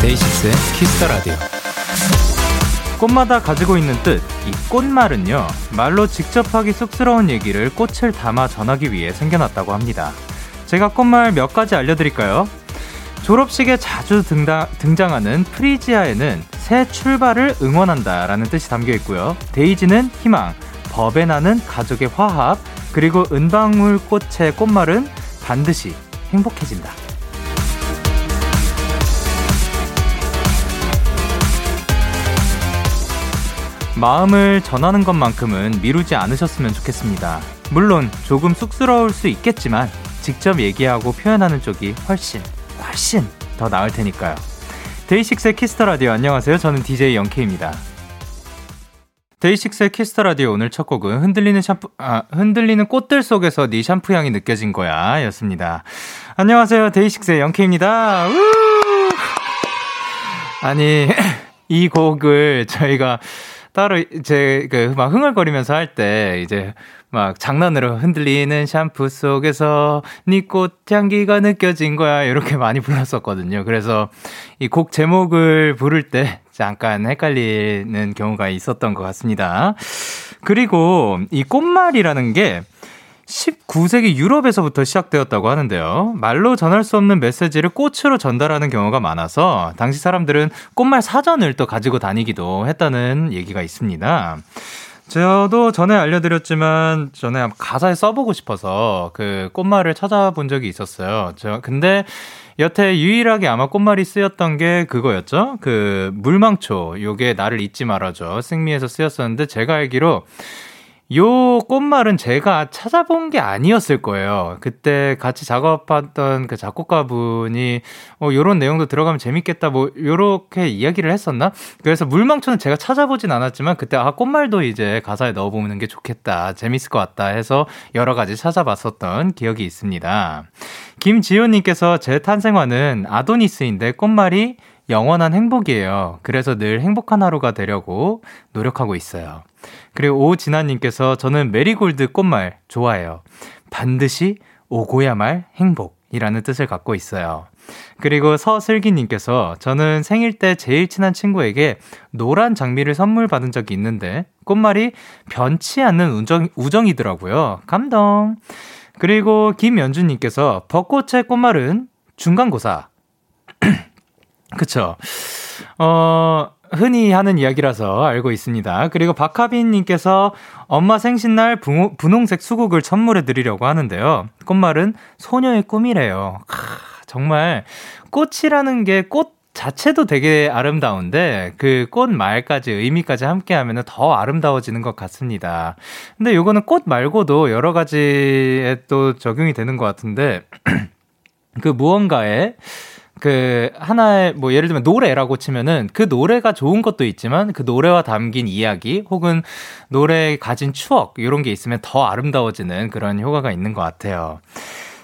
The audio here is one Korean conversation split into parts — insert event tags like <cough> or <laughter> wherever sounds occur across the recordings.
DAY6의 Kiss the 라디오. 꽃마다 가지고 있는 뜻, 이 꽃말은요, 말로 직접 하기 쑥스러운 얘기를 꽃을 담아 전하기 위해 생겨났다고 합니다. 제가 꽃말 몇 가지 알려드릴까요? 졸업식에 자주 등다, 등장하는 프리지아에는 새 출발을 응원한다 라는 뜻이 담겨 있고요. 데이지는 희망, 버베나는 가족의 화합, 그리고 은방울 꽃의 꽃말은 반드시 행복해진다. 마음을 전하는 것만큼은 미루지 않으셨으면 좋겠습니다. 물론 조금 쑥스러울 수 있겠지만 직접 얘기하고 표현하는 쪽이 훨씬 훨씬 더 나을 테니까요. DAY6의 Kiss the 라디오 안녕하세요. 저는 DJ Young K입니다. DAY6의 Kiss the 라디오 오늘 첫 곡은 흔들리는 샴푸 아 흔들리는 꽃들 속에서 네 샴푸 향이 느껴진 거야였습니다. 안녕하세요. 데이식스의 영케입니다. 아니 <laughs> 이 곡을 저희가 따로 이제 그 막 흥얼거리면서 할 때 이제 막 장난으로 흔들리는 샴푸 속에서 네 꽃향기가 느껴진 거야 이렇게 많이 불렀었거든요. 그래서 이 곡 제목을 부를 때 잠깐 헷갈리는 경우가 있었던 것 같습니다. 그리고 이 꽃말이라는 게 19세기 유럽에서부터 시작되었다고 하는데요. 말로 전할 수 없는 메시지를 꽃으로 전달하는 경우가 많아서 당시 사람들은 꽃말 사전을 또 가지고 다니기도 했다는 얘기가 있습니다. 저도 전에 알려드렸지만 전에 가사에 써보고 싶어서 그 꽃말을 찾아본 적이 있었어요. 저 근데 여태 유일하게 아마 꽃말이 쓰였던 게 그거였죠. 그 물망초 요게 나를 잊지 말아줘 승미에서 쓰였었는데 제가 알기로 요 꽃말은 제가 찾아본 게 아니었을 거예요. 그때 같이 작업했던 그 작곡가분이 어 요런 내용도 들어가면 재밌겠다 뭐 요렇게 이야기를 했었나? 그래서 물망초는 제가 찾아보진 않았지만 그때 아 꽃말도 이제 가사에 넣어 보는 게 좋겠다. 재밌을 것 같다 해서 여러 가지 찾아봤었던 기억이 있습니다. 김지효님께서 제 탄생화는 아도니스인데 꽃말이 영원한 행복이에요. 그래서 늘 행복한 하루가 되려고 노력하고 있어요. 그리고 오진아님께서 저는 메리골드 꽃말 좋아해요. 반드시 오고야 말 행복이라는 뜻을 갖고 있어요. 그리고 서슬기님께서 저는 생일 때 제일 친한 친구에게 노란 장미를 선물 받은 적이 있는데 꽃말이 변치 않는 우정, 우정이더라고요. 감동. 그리고 김연주님께서 벚꽃의 꽃말은 중간고사. <clears throat> 그쵸. 어, 흔히 하는 이야기라서 알고 있습니다. 그리고 박하빈님께서 엄마 생신날 분홍색 수국을 선물해 드리려고 하는데요. 꽃말은 소녀의 꿈이래요. 하, 정말 꽃이라는 게 꽃 자체도 되게 아름다운데 그 꽃 말까지 의미까지 함께 하면 더 아름다워지는 것 같습니다. 근데 요거는 꽃 말고도 여러 가지에 또 적용이 되는 것 같은데 <clears throat> 그 무언가에 그 하나의 뭐 예를 들면 노래라고 치면은 그 노래가 좋은 것도 있지만 그 노래에 담긴 이야기 혹은 노래에 가진 추억 이런 게 있으면 더 아름다워지는 그런 효과가 있는 것 같아요.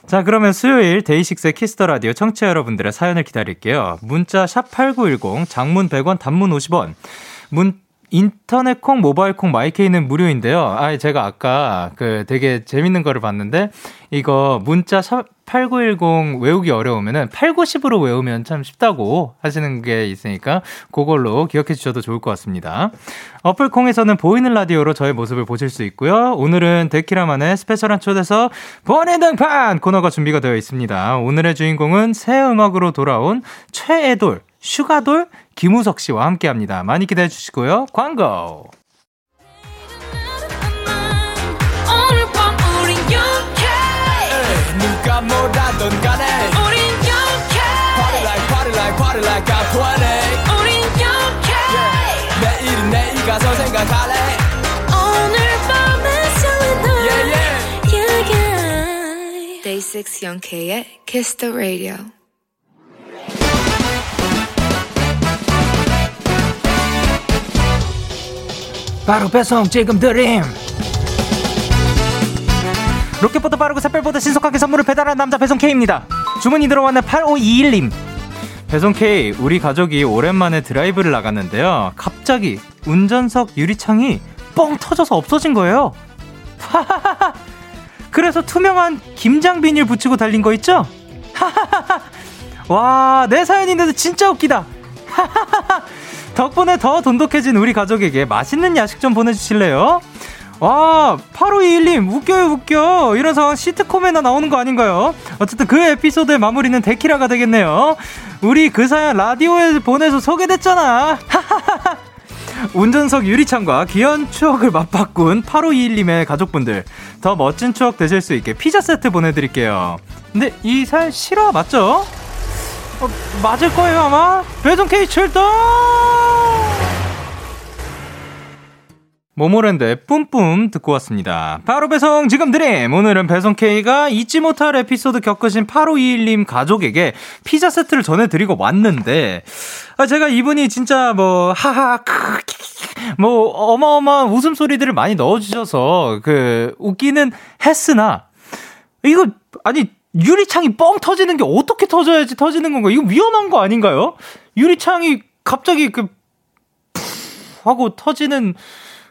자, 그러면 수요일 데이식스의 키스 더 라디오 청취자 여러분들의 사연을 기다릴게요. 문자 샵 8910 장문 100원 단문 50원. 문 인터넷 콩, 모바일 콩, 마이케이는 무료인데요. 아, 제가 아까 그 되게 재밌는 거를 봤는데 이거 문자 샵 8910 외우기 어려우면은 890으로 외우면 참 쉽다고 하시는 게 있으니까 그걸로 기억해 주셔도 좋을 것 같습니다. 어플 콩에서는 보이는 라디오로 저의 모습을 보실 수 있고요. 오늘은 데키라만의 스페셜한 초대석 번외 등판 코너가 준비가 되어 있습니다. 오늘의 주인공은 새 음악으로 돌아온 최애돌 슈가돌 김우석 씨와 함께 합니다. 많이 기대해 주시고요. 광고! 누가 뭐라던 간에 우린 영케 Party like party like party like I'm 20 우린 영케 yeah. 내일은 내일 가서 생각할래 오늘 밤에 설레는 yeah, yeah. yeah, yeah. Day 6 영케의 Kiss the Radio 바로 배송 지금 드림 로켓보다 빠르고 샛별보다 신속하게 선물을 배달하는 남자 배송 K입니다. 주문이 들어왔는 8521님. 배송 K, 우리 가족이 오랜만에 드라이브를 나갔는데요. 갑자기 운전석 유리창이 뻥 터져서 없어진 거예요. 그래서 투명한 김장 비닐 붙이고 달린 거 있죠? 와, 내 사연인데도 진짜 웃기다. 덕분에 더 돈독해진 우리 가족에게 맛있는 야식 좀 보내주실래요? 와, 8521님, 웃겨요, 웃겨. 이런 상황 시트콤에나 나오는 거 아닌가요? 어쨌든 그 에피소드의 마무리는 데키라가 되겠네요. 우리 그 사연 라디오에 보내서 소개됐잖아. <laughs> 운전석 유리창과 귀여운 추억을 맞바꾼 8521님의 가족분들. 더 멋진 추억 되실 수 있게 피자 세트 보내드릴게요. 근데 이 사연 실화 맞죠? 어, 맞을 거예요, 아마? 배송 K 출동! 모모랜드의 뿜뿜 듣고 왔습니다. 바로 배송 지금 드림! 오늘은 배송 K가 잊지 못할 에피소드 겪으신 8521님 가족에게 피자 세트를 전해드리고 왔는데, 아, 제가 이분이 진짜 뭐, 하하, 크, 뭐, 어마어마한 웃음소리들을 많이 넣어주셔서, 그, 웃기는 했으나, 이거, 아니, 유리창이 뻥 터지는 게 어떻게 터져야지 터지는 건가? 이거 위험한 거 아닌가요? 유리창이 갑자기 그, 하고 터지는,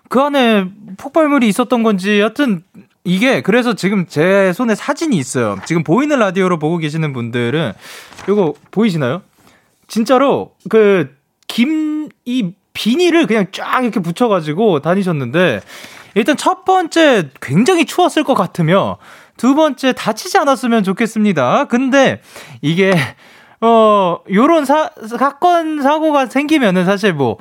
그 안에 폭발물이 있었던 건지 여튼 이게 그래서 지금 제 손에 사진이 있어요. 지금 보이는 라디오로 보고 계시는 분들은 이거 보이시나요? 진짜로 그 김 이 비닐을 그냥 쫙 이렇게 붙여가지고 다니셨는데 일단 첫 번째 굉장히 추웠을 것 같으며 두 번째 다치지 않았으면 좋겠습니다. 근데 이게 어 요런 사, 사건 사고가 생기면은 사실 뭐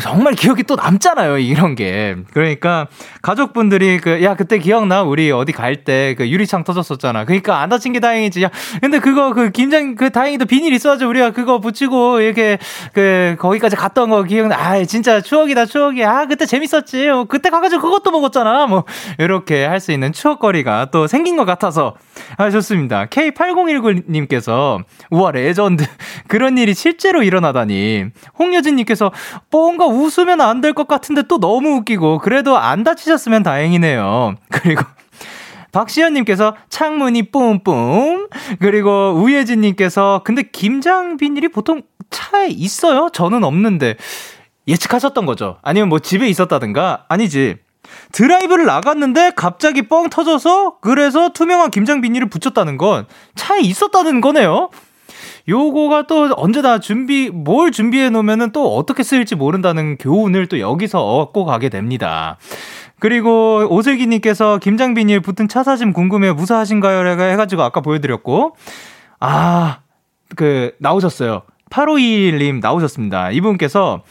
정말 기억이 또 남잖아요, 이런 게. 그러니까 가족분들이 그, 야, 그때 기억나? 우리 어디 갈 때 그 유리창 터졌었잖아. 그러니까 안 다친 게 다행이지. 야, 근데 그거 그 김장, 그 다행히도 비닐 있어가지고 우리가 그거 붙이고 이렇게 그 거기까지 갔던 거 기억나. 아, 진짜 추억이다, 추억이야. 아, 그때 재밌었지. 어, 그때 가가지고 그것도 먹었잖아. 뭐, 이렇게 할 수 있는 추억거리가 또 생긴 것 같아서. 아, 좋습니다. K8019님께서, 우와, 레전드. <laughs> 그런 일이 실제로 일어나다니. 홍여진님께서, 뭔가 웃으면 안 될 것 같은데 또 너무 웃기고 그래도 안 다치셨으면 다행이네요. <laughs> 그리고 박시현님께서 창문이 뿜뿜. 그리고 우예진님께서 근데 김장 비닐이 보통 차에 있어요? 저는 없는데 예측하셨던 거죠? 아니면 뭐 집에 있었다든가? 아니지. 드라이브를 나갔는데 갑자기 뻥 터져서 그래서 투명한 김장 비닐을 붙였다는 건 차에 있었다는 거네요. 요거가 또 언제나 준비, 뭘 준비해 놓으면은 또 어떻게 쓰일지 모른다는 교훈을 또 여기서 얻고 가게 됩니다. 그리고 오슬기님께서 김장비닐 붙은 차 사진 궁금해 무사하신가요? 해가지고 아까 보여드렸고, 아, 그, 나오셨어요. 8521님 나오셨습니다. 이분께서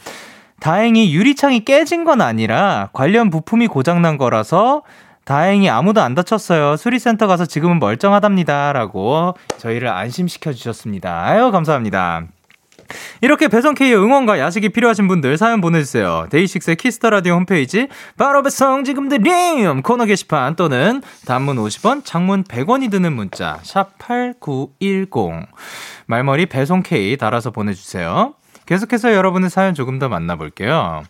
다행히 유리창이 깨진 건 아니라 관련 부품이 고장난 거라서 다행히 아무도 안 다쳤어요. 수리센터 가서 지금은 멀쩡하답니다. 라고 저희를 안심시켜 주셨습니다. 아유, 감사합니다. 이렇게 배송K의 응원과 야식이 필요하신 분들 사연 보내주세요. 데이식스의 키스 더 라디오 홈페이지 바로 배송 지금 드림 코너 게시판 또는 단문 50원, 장문 100원이 드는 문자 샵 #8910 말머리 배송K 달아서 보내주세요. 계속해서 여러분의 사연 조금 더 만나볼게요.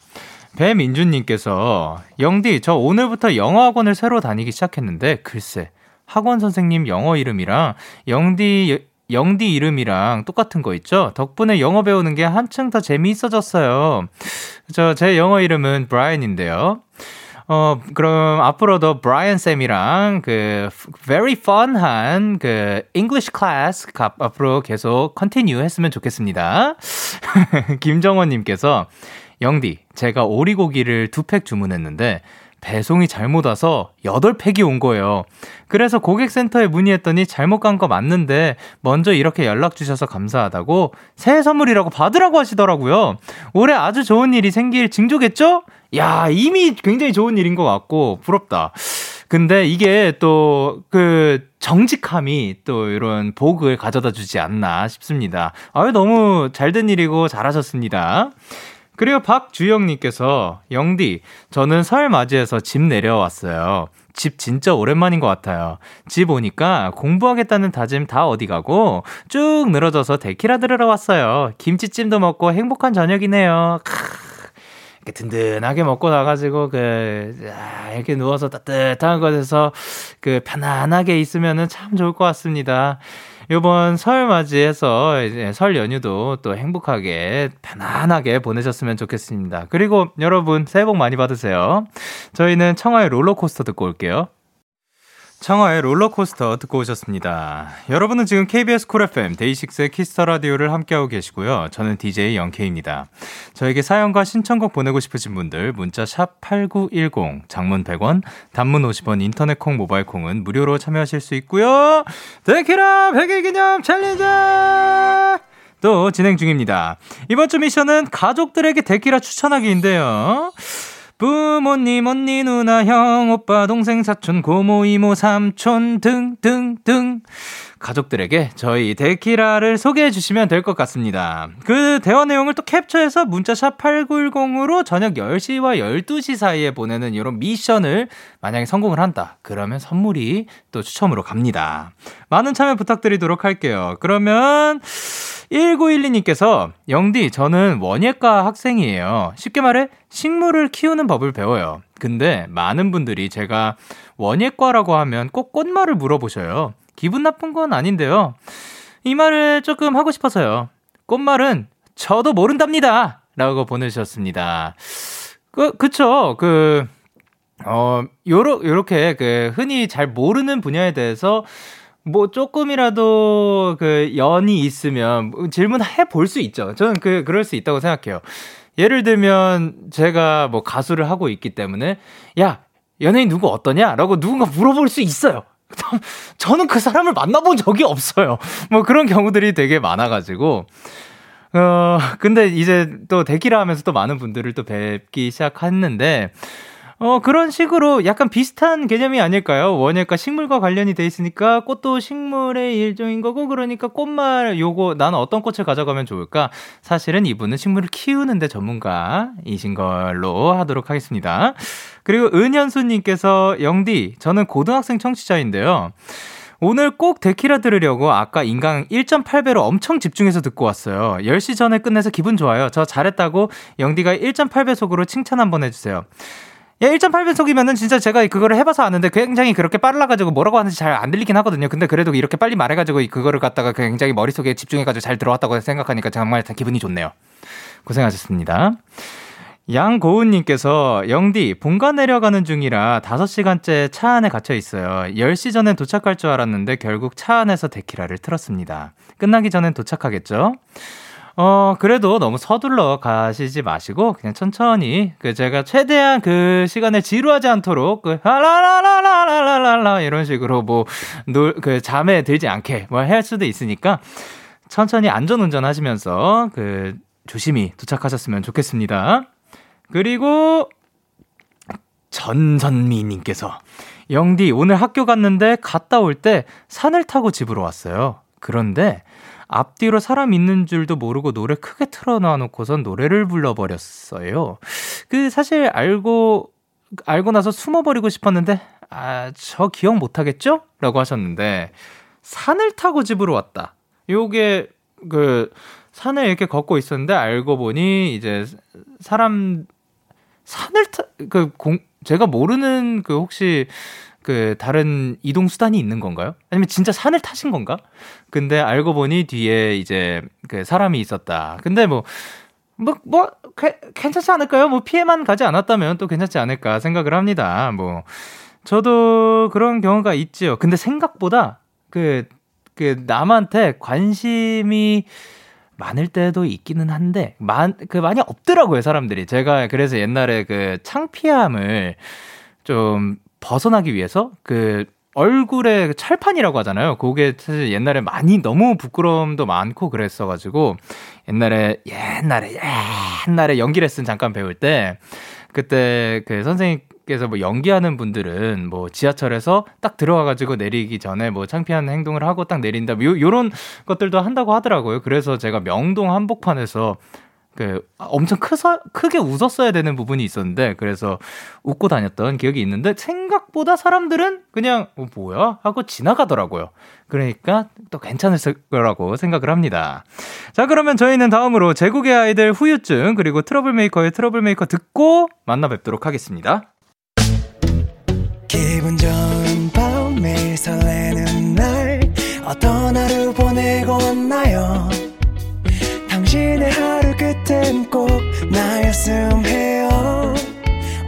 배민준님께서 영디 저 오늘부터 영어 학원을 새로 다니기 시작했는데 글쎄 학원 선생님 영어 이름이랑 영디 영디 이름이랑 똑같은 거 있죠? 덕분에 영어 배우는 게 한층 더 재미있어졌어요. 저 제 영어 이름은 브라이언인데요. 어, 그럼 앞으로도 브라이언 쌤이랑 그 very fun한 그 English class 앞으로 계속 continue 했으면 좋겠습니다. <laughs> 김정원 님께서 영디, 제가 오리고기를 두 팩 주문했는데 배송이 잘못 와서 8팩이 온 거예요. 그래서 고객센터에 문의했더니 잘못 간 거 맞는데 먼저 이렇게 연락 주셔서 감사하다고 새해 선물이라고 받으라고 하시더라고요. 올해 아주 좋은 일이 생길 징조겠죠? 야, 이미 굉장히 좋은 일인 것 같고 부럽다. 근데 이게 또 그 정직함이 또 이런 복을 가져다 주지 않나 싶습니다. 아유, 너무 잘 된 일이고 잘하셨습니다. 그리고 박주영님께서 영디 저는 설 맞이해서 집 내려왔어요. 집 진짜 오랜만인 것 같아요. 집 오니까 공부하겠다는 다짐 다 어디 가고 쭉 늘어져서 데키라 들으러 왔어요. 김치찜도 먹고 행복한 저녁이네요. 크. 이렇게 든든하게 먹고 나가지고 그 아, 이렇게 누워서 따뜻한 곳에서 그 편안하게 있으면은 참 좋을 것 같습니다. 요번 설 맞이해서 이제 설 연휴도 또 행복하게 편안하게 보내셨으면 좋겠습니다. 그리고 여러분 새해 복 많이 받으세요. 저희는 청하의 롤러코스터 듣고 올게요. 청하의 롤러코스터 듣고 오셨습니다. 여러분은 지금 KBS 쿨 FM 데이식스의 키스 더 라디오를 함께하고 계시고요. 저는 DJ 영케입니다. 저에게 사연과 신청곡 보내고 싶으신 분들 문자 샵 8910 장문 100원, 단문 50원, 인터넷 콩, 모바일 콩은 무료로 참여하실 수 있고요. 데키라 100일 기념 챌린지! 또 진행 중입니다. 이번 주 미션은 가족들에게 데키라 추천하기인데요. 부모님, 언니, 누나, 형, 오빠, 동생, 사촌, 고모, 이모, 삼촌 등등등 가족들에게 저희 데키라를 소개해 주시면 될 것 같습니다. 그 대화 내용을 또 캡처해서 문자샵 8910으로 저녁 10시와 12시 사이에 보내는 이런 미션을 만약에 성공을 한다. 그러면 선물이 또 추첨으로 갑니다. 많은 참여 부탁드리도록 할게요. 그러면 1912님께서 영디 저는 원예과 학생이에요. 쉽게 말해 식물을 키우는 법을 배워요. 근데 많은 분들이 제가 원예과라고 하면 꼭 꽃말을 물어보셔요. 기분 나쁜 건 아닌데요. 이 말을 조금 하고 싶어서요. 꽃말은 저도 모른답니다. 라고 보내주셨습니다. 그, 그쵸. 그, 어, 요러, 요렇게 그 흔히 잘 모르는 분야에 대해서 뭐 조금이라도 그 연이 있으면 질문해 볼 수 있죠. 저는 그 그럴 수 있다고 생각해요. 예를 들면 제가 뭐 가수를 하고 있기 때문에 야 연예인 누구 어떠냐 라고 누군가 물어볼 수 있어요. <laughs> 저는 그 사람을 만나본 적이 없어요. 뭐 그런 경우들이 되게 많아가지고 어 근데 이제 또 대기라 하면서 또 많은 분들을 또 뵙기 시작했는데 어, 그런 식으로 약간 비슷한 개념이 아닐까요? 원예과 식물과 관련이 돼 있으니까 꽃도 식물의 일종인 거고, 그러니까 꽃말 요거 나는 어떤 꽃을 가져가면 좋을까? 사실은 이분은 식물을 키우는데 전문가이신 걸로 하도록 하겠습니다. 그리고 은현수 님께서 영디, 저는 고등학생 청취자인데요. 오늘 꼭 데키라 들으려고 아까 인강 1.8배로 엄청 집중해서 듣고 왔어요. 10시 전에 끝내서 기분 좋아요. 저 잘했다고 영디가 1.8배 속으로 칭찬 한번 해주세요. 야, 1.8배속이면은 진짜 제가 그거를 해봐서 아는데 굉장히 그렇게 빨라가지고 뭐라고 하는지 잘 안 들리긴 하거든요. 근데 그래도 이렇게 빨리 말해가지고 그거를 갖다가 굉장히 머릿속에 집중해가지고 잘 들어왔다고 생각하니까 정말 기분이 좋네요. 고생하셨습니다. 양고은님께서 영디 본가 내려가는 중이라 5시간째 차 안에 갇혀 있어요. 10시 전에 도착할 줄 알았는데 결국 차 안에서 데키라를 틀었습니다. 끝나기 전엔 도착하겠죠? 어, 그래도 너무 서둘러 가시지 마시고, 그냥 천천히, 그, 제가 최대한 그 시간에 지루하지 않도록, 그, 라라라라라라라, 이런 식으로 뭐, 놀, 그, 잠에 들지 않게, 뭐, 할 수도 있으니까, 천천히 안전 운전하시면서, 그, 조심히 도착하셨으면 좋겠습니다. 그리고, 전선미님께서, 영디, 오늘 학교 갔는데 갔다 올 때 산을 타고 집으로 왔어요. 그런데, 앞뒤로 사람 있는 줄도 모르고 노래 크게 틀어놔 놓고선 노래를 불러버렸어요. 그 사실 알고 알고 나서 숨어버리고 싶었는데 아 저 기억 못하겠죠? 라고 하셨는데 산을 타고 집으로 왔다. 요게 그 산을 이렇게 걷고 있었는데 알고 보니 이제 사람 산을 타 그 공 제가 모르는 그 혹시 그 다른 이동 수단이 있는 건가요? 아니면 진짜 산을 타신 건가? 근데 알고 보니 뒤에 이제 그 사람이 있었다. 근데 뭐 뭐, 뭐, 게, 괜찮지 않을까요? 뭐, 피해만 가지 않았다면 또 괜찮지 않을까 생각을 합니다. 뭐, 저도 그런 경우가 있지요. 근데 생각보다 그, 그, 남한테 관심이 많을 때도 있기는 한데, 만, 그, 많이 없더라고요, 사람들이. 제가 그래서 옛날에 그 창피함을 좀 벗어나기 위해서 그 얼굴에 그 찰판이라고 하잖아요. 그게 사실 옛날에 많이 너무 부끄러움도 많고 그랬어가지고 옛날에 옛날에 옛날에 연기 레슨 잠깐 배울 때 그때 그 선생님 께서 뭐 연기하는 분들은 뭐 지하철에서 딱 들어와가지고 내리기 전에 뭐 창피한 행동을 하고 딱 내린다. 요, 요런 것들도 한다고 하더라고요. 그래서 제가 명동 한복판에서 그 엄청 크서 크게 웃었어야 되는 부분이 있었는데 그래서 웃고 다녔던 기억이 있는데 생각보다 사람들은 그냥 어, 뭐야 하고 지나가더라고요. 그러니까 또 괜찮을 거라고 생각을 합니다. 자 그러면 저희는 다음으로 제국의 아이들 후유증 그리고 트러블메이커의 트러블메이커 듣고 만나 뵙도록 하겠습니다. 기분 좋은 밤 매일 설레는 날 어떤 하루 보내고 왔나요? 당신의 하루 끝 엔꼭 나였음 해요.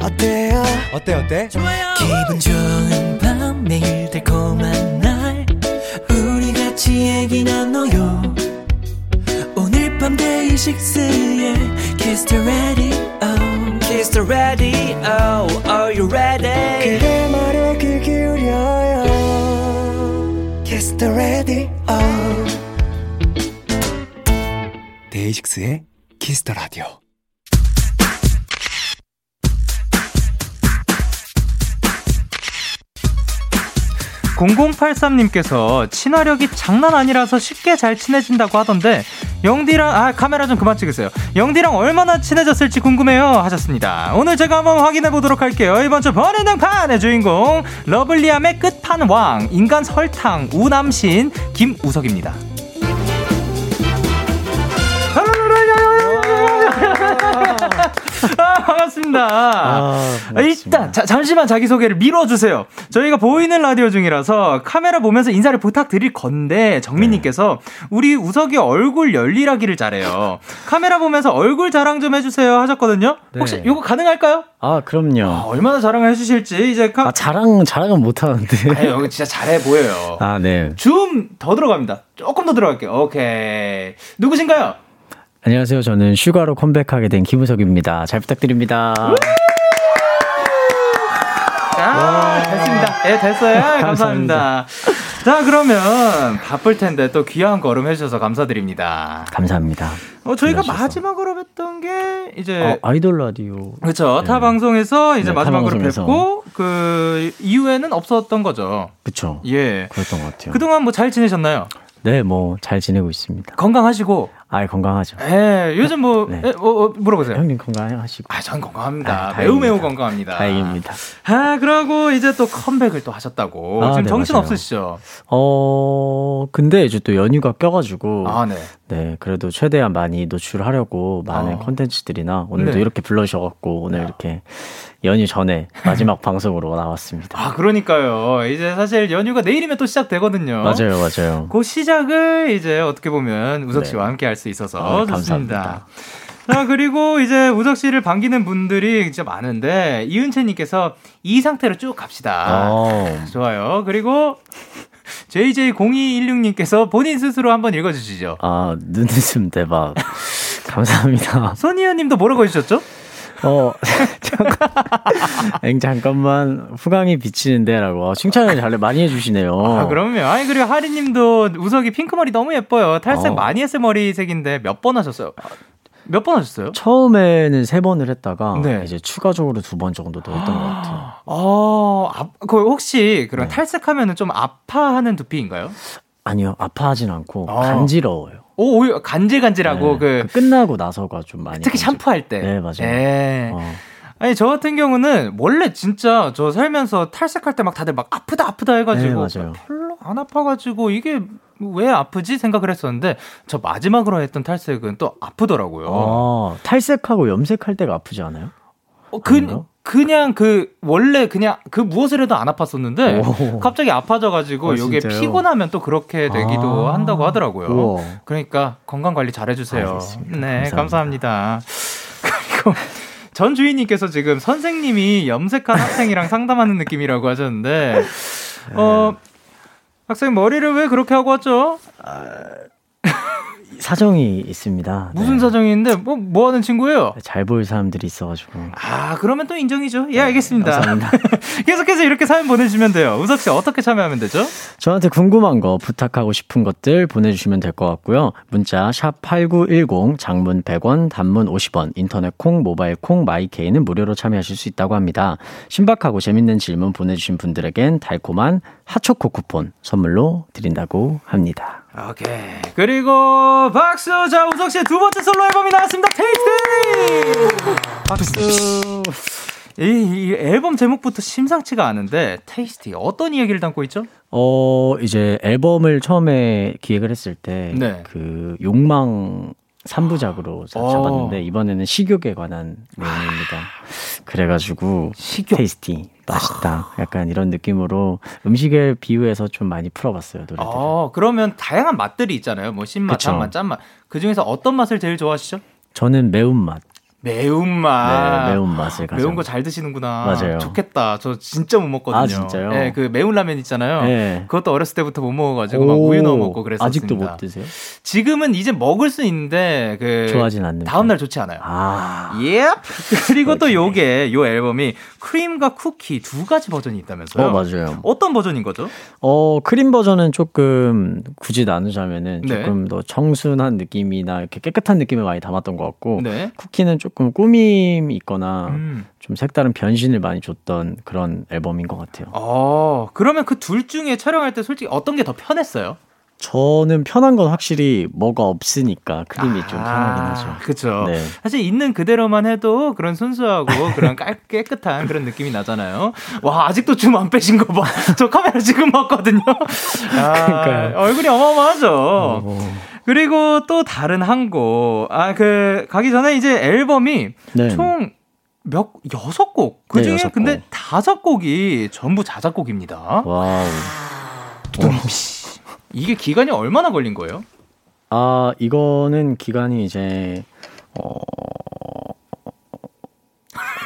어때요? 어때 어때? 좋아요. 기분 좋은 밤 매일 달콤한 날. 우리 같이 얘기 나눠요. 오늘 밤 데이식스의 Kiss the Radio. Kiss the Radio. Are you ready? 그대 말에 귀 기울여요. Kiss the Radio. 데이식스의 키스 더 라디오. 0083님께서 친화력이 장난 아니라서 쉽게 잘 친해진다고 하던데 영디랑 아 카메라 좀 그만 찍으세요. 영디랑 얼마나 친해졌을지 궁금해요 하셨습니다. 오늘 제가 한번 확인해 보도록 할게요. 이번 주 번외등판의 주인공 lovely함의 끝판왕 인간 설탕 우남신 김우석입니다. <laughs> 아, 반갑습니다. 아, 일단, 자, 잠시만 자기 소개를 밀어주세요. 저희가 보이는 라디오 중이라서 카메라 보면서 인사를 부탁드릴 건데, 정민님께서 네. 우리 우석이 얼굴 열일하기를 잘해요. 카메라 보면서 얼굴 자랑 좀 해주세요 하셨거든요. 네. 혹시 이거 가능할까요? 아, 그럼요. 아, 얼마나 자랑을 해주실지, 이제. 카... 아, 자랑, 자랑은 못하는데. <laughs> 아, 여기 진짜 잘해 보여요. 아, 네. 줌더 들어갑니다. 조금 더 들어갈게요. 오케이. 누구신가요? 안녕하세요. 저는 슈가로 컴백하게 된 김우석입니다. 잘 부탁드립니다. 아, 됐습니다. 예, 네, 됐어요. <laughs> 감사합니다. 자, 그러면 바쁠 텐데 또 귀한 걸음 해주셔서 감사드립니다. 감사합니다. 어, 저희가 마지막으로 뵀던 게 이제 어, 아이돌 라디오. 그렇죠. 네. 타 방송에서 이제 네, 마지막으로 뵙고 그 이후에는 없었던 거죠. 그렇죠. 예. 그랬던 것 같아요. 그동안 뭐 잘 지내셨나요? 네, 뭐 잘 지내고 있습니다. 건강하시고 아, 건강하죠. 예, 요즘 뭐, 네. 에, 어, 어, 물어보세요. 형님 건강하시고. 아, 전 건강합니다. 아, 매우 매우 건강합니다. 다행입니다. 아, 그러고 이제 또 컴백을 또 하셨다고. 아, 지금 네, 정신 맞아요. 없으시죠? 어, 근데 이제 또 연휴가 껴가지고. 아, 네. 네, 그래도 최대한 많이 노출하려고 많은 콘텐츠들이나 어. 오늘도 네. 이렇게 불러주셔갖고 오늘 야. 이렇게 연휴 전에 마지막 <laughs> 방송으로 나왔습니다. 아, 그러니까요. 이제 사실 연휴가 내일이면 또 시작되거든요. 맞아요, 맞아요. 그 시작을 이제 어떻게 보면 우석 씨와 네. 함께 할 수 있어서 아, 좋습니다. 감사합니다. 자, 그리고 이제 우석 씨를 반기는 분들이 진짜 많은데, 이은채님께서 이 상태로 쭉 갑시다. 오. 어. 좋아요. 그리고 JJ0216님께서 본인 스스로 한번 읽어주시죠. 아, 눈웃음 대박. <laughs> 감사합니다. 손희연 님도 뭐라고 해주셨죠? 어, <laughs> 잠깐. 엥, 잠깐만. 후광이 비치는데 라고. 칭찬을 <laughs> 잘 많이 해주시네요. 아, 그럼요. 아니, 그리고 하리 님도 우석이 핑크머리 너무 예뻐요. 탈색 어. 많이 했을 머리색인데 몇 번 하셨어요? 몇 번 하셨어요? 처음에는 세 번을 했다가 네. 이제 추가적으로 두 번 정도 더 했던 것 같아요. 아, 아, 그 혹시 그런 네. 탈색하면은 좀 아파하는 두피인가요? 아니요, 아파하진 않고 아. 간지러워요. 오, 오히려 간질간질하고 네, 그, 그, 끝나고 나서가 좀 많이 특히 간질... 샴푸할 때. 네, 맞아요. 네. 어. 아니 저 같은 경우는 원래 진짜 저 살면서 탈색할 때 막 다들 막 아프다 아프다 해가지고 네, 별로 안 아파가지고 이게 왜 아프지 생각을 했었는데 저 마지막으로 했던 탈색은 또 아프더라고요. 아, 탈색하고 염색할 때가 아프지 않아요? 어, 그, 그냥 그 원래 그냥 그 무엇을 해도 안 아팠었는데 오. 갑자기 아파져가지고 어, 이게 피곤하면 또 그렇게 되기도 아. 한다고 하더라고요. 우와. 그러니까 건강 관리 잘 해주세요. 알겠습니다. 네, 감사합니다. 감사합니다. <laughs> 그리고 전 주인님께서 지금 선생님이 염색한 학생이랑 상담하는 느낌이라고 하셨는데 <laughs> 어 학생 머리를 왜 그렇게 하고 왔죠? 아, 사정이 있습니다. 무슨 네. 사정이 있는데 뭐, 뭐 하는 친구예요? 잘 보일 사람들이 있어가지고. 아 그러면 또 인정이죠. 예 알겠습니다. 감사합니다. <laughs> 계속해서 이렇게 사연 보내주시면 돼요. 우석 씨 어떻게 참여하면 되죠? 저한테 궁금한 거 부탁하고 싶은 것들 보내주시면 될 것 같고요. 문자 샵 #8910 장문 100원, 단문 50원, 인터넷 콩, 모바일 콩, 마이케이는 무료로 참여하실 수 있다고 합니다. 신박하고 재밌는 질문 보내주신 분들에겐 달콤한 핫초코 쿠폰 선물로 드린다고 합니다. 오케이. 그리고 박수! 자, 우석 씨의 두 번째 솔로 앨범이 나왔습니다. Tasty! 박수! 이, 이 앨범 제목부터 심상치가 않은데 Tasty 어떤 이야기를 담고 있죠? 어 이제 앨범을 처음에 기획을 했을 때그 네. 그 욕망 3부작으로 아. 잡았는데 이번에는 식욕에 관한 내용입니다. 그래가지고 식욕. 테이스티 맛있다 약간 이런 느낌으로 음식에 비유해서 좀 많이 풀어봤어요 노래들. 어, 그러면 다양한 맛들이 있잖아요. 뭐 신맛, 단맛, 짠맛. 그 중에서 어떤 맛을 제일 좋아하시죠? 저는 매운 맛. 매운맛. 네, 매운맛을 가장. 매운 거 잘 드시는구나. 맞아요. 좋겠다. 저 진짜 못 먹거든요. 아, 진짜요? 네, 그 매운 라면 있잖아요. 네. 그것도 어렸을 때부터 못 먹어가지고 막 우유 넣어 먹고 그랬었습니다. 아직도 못 드세요? 지금은 이제 먹을 수 있는데 그 좋아하진 않는. 다음 날 좋지 않아요. 아. 예. 그리고 <laughs> 또 요게 요 앨범이 크림과 쿠키 두 가지 버전이 있다면서요? 어, 맞아요. 어떤 버전인 거죠? 어, 크림 버전은 조금 굳이 나누자면은 네. 조금 더 청순한 느낌이나 이렇게 깨끗한 느낌을 많이 담았던 것 같고 네. 쿠키는 조금 꾸밈이 있거나 음. 좀 색다른 변신을 많이 줬던 그런 앨범인 것 같아요. 어, 그러면 그 둘 중에 촬영할 때 솔직히 어떤 게 더 편했어요? 저는 편한 건 확실히 뭐가 없으니까 크림이 아, 좀 편하긴 하죠. 그렇죠. 네. 사실 있는 그대로만 해도 그런 순수하고 그런 깔, <laughs> 깨끗한 그런 느낌이 나잖아요. 와 아직도 좀 안 빼신 거 봐. <laughs> 저 카메라 지금 봤거든요. 아, 얼굴이 어마어마하죠. 어. 그리고 또 다른 한 곡. 아 그 가기 전에 이제 앨범이 네. 총 몇, 여섯 곡. 그 중에 네, 근데 다섯 곡이 전부 자작곡입니다. 와우. 이게 기간이 얼마나 걸린 거예요? 아, 이거는 기간이 이제, 어,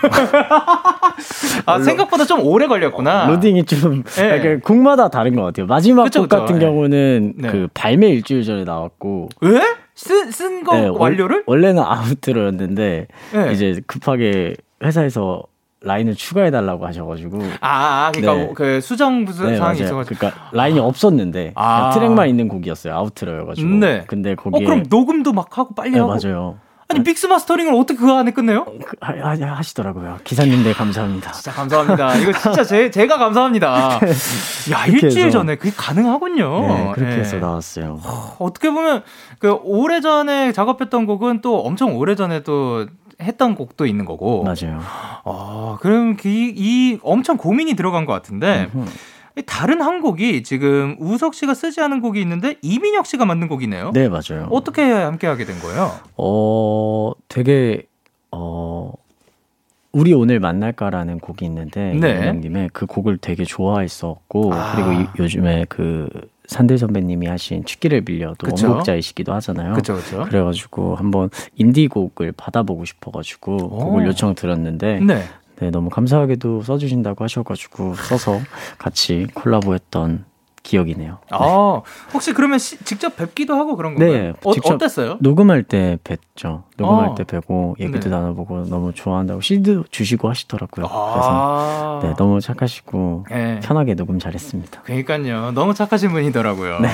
<laughs> 아, 생각보다 좀 오래 걸렸구나. 어, 로딩이 좀 네. 약간 곡마다 다른 것 같아요. 마지막 그쵸, 곡 같은 네. 경우는 네. 그 발매 일주일 전에 나왔고. 왜? 쓴, 쓴거 네, 완료를? 원래는 아우트로였는데, 네. 이제 급하게 회사에서 라인을 추가해 달라고 하셔가지고. 아, 아 그러니까 네. 그 수정 네, 사항이 있어가지고. 그러니까 라인이 없었는데 아. 트랙만 있는 곡이었어요. 아우트로여가지고. 네. 근데 거기. 어, 그럼 녹음도 막 하고 빨리 네, 하고. 맞아요. 아니 믹스 마스터링을 어떻게 그 안에 끝내요? 그, 하, 하, 시더라고요 기사님들 감사합니다. 진짜 감사합니다. 이거 진짜 제, 제가 감사합니다. <laughs> 야 일주일 해서, 전에 그게 가능하군요. 네, 그렇게 네. 해서 나왔어요. 어떻게 보면 그 오래 전에 작업했던 곡은 또 엄청 오래 전에 또 했던 곡도 있는 거고. 맞아요. 아, 그럼 이, 이 엄청 고민이 들어간 것 같은데. 다른 한 곡이 지금 우석 씨가 쓰지 않은 곡이 있는데 이민혁 씨가 만든 곡이네요. 네, 맞아요. 어떻게 함께 하게 된 거예요? 어, 되게 어 우리 오늘 만날까라는 곡이 있는데 네. 님의 그 곡을 되게 좋아했었고 아. 그리고 이, 요즘에 그 산들 선배님이 하신 취기를 빌려도 그쵸? 원곡자이시기도 하잖아요. 그쵸, 그쵸? 그래가지고 한번 인디 곡을 받아보고 싶어가지고 오. 곡을 요청 드렸는데 네. 네, 너무 감사하게도 써주신다고 하셔가지고 써서 같이 콜라보했던 기억이네요. 아, 네. 혹시 그러면 시, 직접 뵙기도 하고 그런 건가요? 네, 어, 어땠어요? 녹음할 때 뵀죠. 녹음할 아, 때 뵈고 얘기도 네. 나눠보고 너무 좋아한다고 CD도 주시고 하시더라고요. 아, 그래서 네, 너무 착하시고 네. 편하게 녹음 잘했습니다. 그러니까요, 너무 착하신 분이더라고요. 네.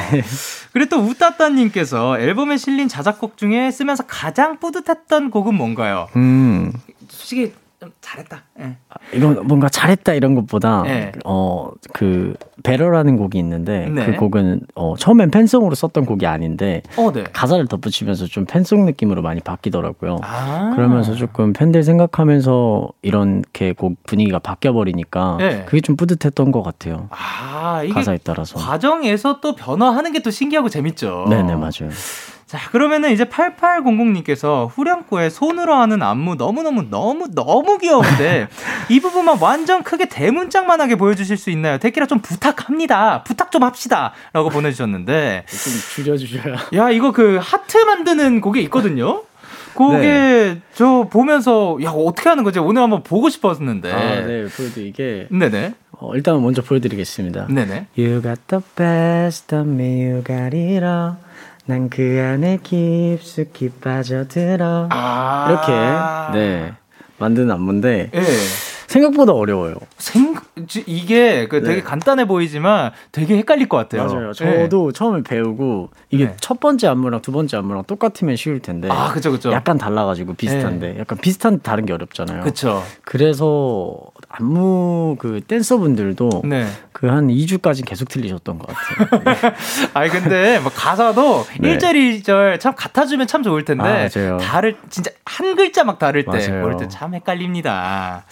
그리고 또 우따따님께서 앨범에 실린 자작곡 중에 쓰면서 가장 뿌듯했던 곡은 뭔가요? 음, 솔직히 좀 잘했다. 예. 이건 뭔가 잘했다 이런 것보다 네. 어그 Better라는 곡이 있는데 네. 그 곡은 어 처음엔 팬송으로 썼던 곡이 아닌데 어, 네. 가사를 덧붙이면서 좀 팬송 느낌으로 많이 바뀌더라고요. 아~ 그러면서 조금 팬들 생각하면서 이렇게 곡 분위기가 바뀌어 버리니까 네. 그게 좀 뿌듯했던 것 같아요. 아, 가사에 따라서 과정에서 또 변화하는 게 또 신기하고 재밌죠. 네 네 맞아요. 자, 그러면은 이제 8800님께서 후렴구에 손으로 하는 안무 너무너무 너무 너무 귀여운데 <laughs> 이 부분만 완전 크게 대문짝만하게 보여주실 수 있나요? 데키라 좀 부탁합니다. 부탁 좀 합시다. 라고 보내주셨는데. 좀 줄여주셔야. 야, 이거 그 하트 만드는 곡이 있거든요? 그게 네. 저 보면서 야 어떻게 하는 거지 오늘 한번 보고 싶었는데 아, 네 보여드 이게 네네 어, 일단 먼저 보여드리겠습니다 네네 You got the best of me you got it all 난 그 안에 깊숙이 빠져들어. 아~ 이렇게, 네. 만든 안무인데. 네. 생각보다 어려워요. 생 이게 그 되게 네. 간단해 보이지만 되게 헷갈릴 것 같아요. 맞아요. 저도 네. 처음에 배우고 이게 네. 첫 번째 안무랑 두 번째 안무랑 똑같으면 쉬울 텐데. 아, 그죠, 그죠. 약간 달라가지고 비슷한데, 네. 약간 비슷한 다른 게 어렵잖아요. 그렇죠. 그래서 안무 그 댄서분들도 네. 그한 2주까지 계속 틀리셨던 것 같아요. <laughs> 아니 근데 뭐 가사도 네. 1절 2절 참 같아주면 참 좋을 텐데 아, 다를 진짜 한 글자 막 다를 때 그럴 때 참 헷갈립니다.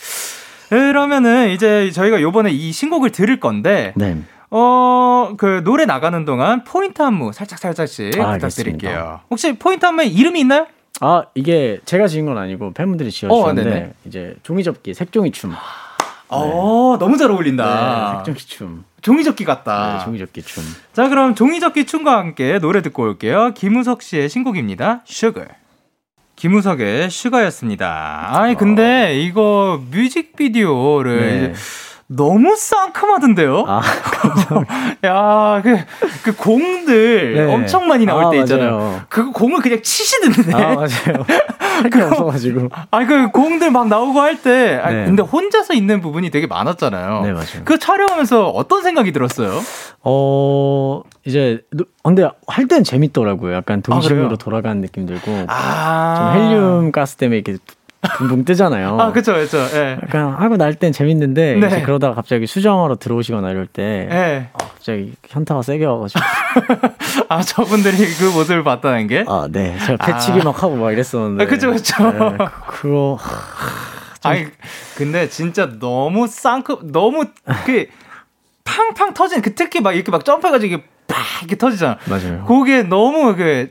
그러면은 이제 저희가 요번에 이 신곡을 들을 건데 네. 어, 그 노래 나가는 동안 포인트 안무 살짝 살짝씩 아, 부탁드릴게요. 알겠습니다. 혹시 포인트 안무에 이름이 있나요? 아, 이게 제가 지은 건 아니고 팬분들이 지어 주셨는데 어, 이제 종이접기 색종이 춤. 어, 너무 잘 어울린다. 네, 색종이 춤. 종이접기 같다. 네, 종이접기 춤. 자, 그럼 종이접기 춤과 함께 노래 듣고 올게요. 김우석 씨의 신곡입니다. 슈거. 김우석의 슈가였습니다. 아니, 근데 이거 뮤직비디오를 네. 너무 상큼하던데요? 아, <laughs> 야, 그, 그 공들 네. 엄청 많이 나올 아, 때 있잖아요. 맞아요. 그 공을 그냥 치시던데. 아, 맞아요. <laughs> 할게 없어가지고. 아니, 그 공들 막 나오고 할 때, 아니, 네. 근데 혼자서 있는 부분이 되게 많았잖아요. 네, 맞아요. 그 촬영하면서 어떤 생각이 들었어요? 어, 이제, 근데 할땐 재밌더라고요. 약간 동심으로 아, 돌아가는 느낌 들고. 아. 좀 헬륨 가스 때문에 이렇게 붕붕 뜨잖아요. 아, 그쵸, 그쵸. 예. 약간 하고 날 땐 재밌는데, 네. 이제 그러다가 갑자기 수정하러 들어오시거나 이럴 때, 네. 어, 갑자기 현타가 세게 와가지고. <laughs> 아, 저분들이 그 모습을 봤다는 게? 아, 네. 제가 배치기 아. 막 하고 막 이랬었는데. 아, 그쵸, 그쵸. 네, 그, 그거. 아니, 근데 진짜 너무 쌍큼, 너무 그, 팡팡 터진, 그 특히 막 이렇게 막 점프해가지고 이게 팍 이렇게 터지잖아. 맞아요. 그게 너무 그,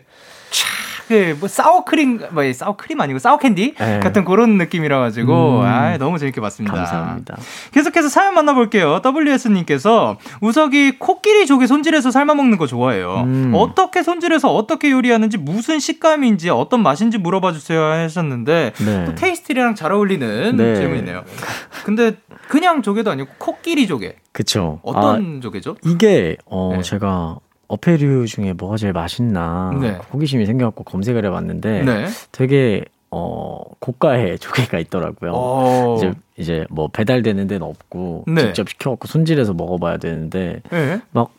촥 그 뭐 sour cream 뭐 sour cream 아니고 sour candy 네. 같은 그런 느낌이라 가지고 음. 아 너무 재밌게 봤습니다. 감사합니다. 계속해서 사연 만나볼게요. WS님께서 우석이 코끼리 조개 손질해서 삶아 먹는 거 좋아해요. 음. 어떻게 손질해서 어떻게 요리하는지 무슨 식감인지 어떤 맛인지 물어봐 주세요 하셨는데 네. 또 Tasty랑 잘 어울리는 네. 질문이네요. 근데 그냥 조개도 아니고 코끼리 조개. 그쵸. 어떤 아, 조개죠? 이게 어 네. 제가 어패류 중에 뭐가 제일 맛있나 네. 호기심이 생겨갖고 검색을 해봤는데 네. 되게 어 고가의 <laughs> 조개가 있더라고요. 오. 어. 이제 이제 뭐 배달되는 데는 없고 네. 직접 시켜갖고 손질해서 먹어봐야 되는데 네. 막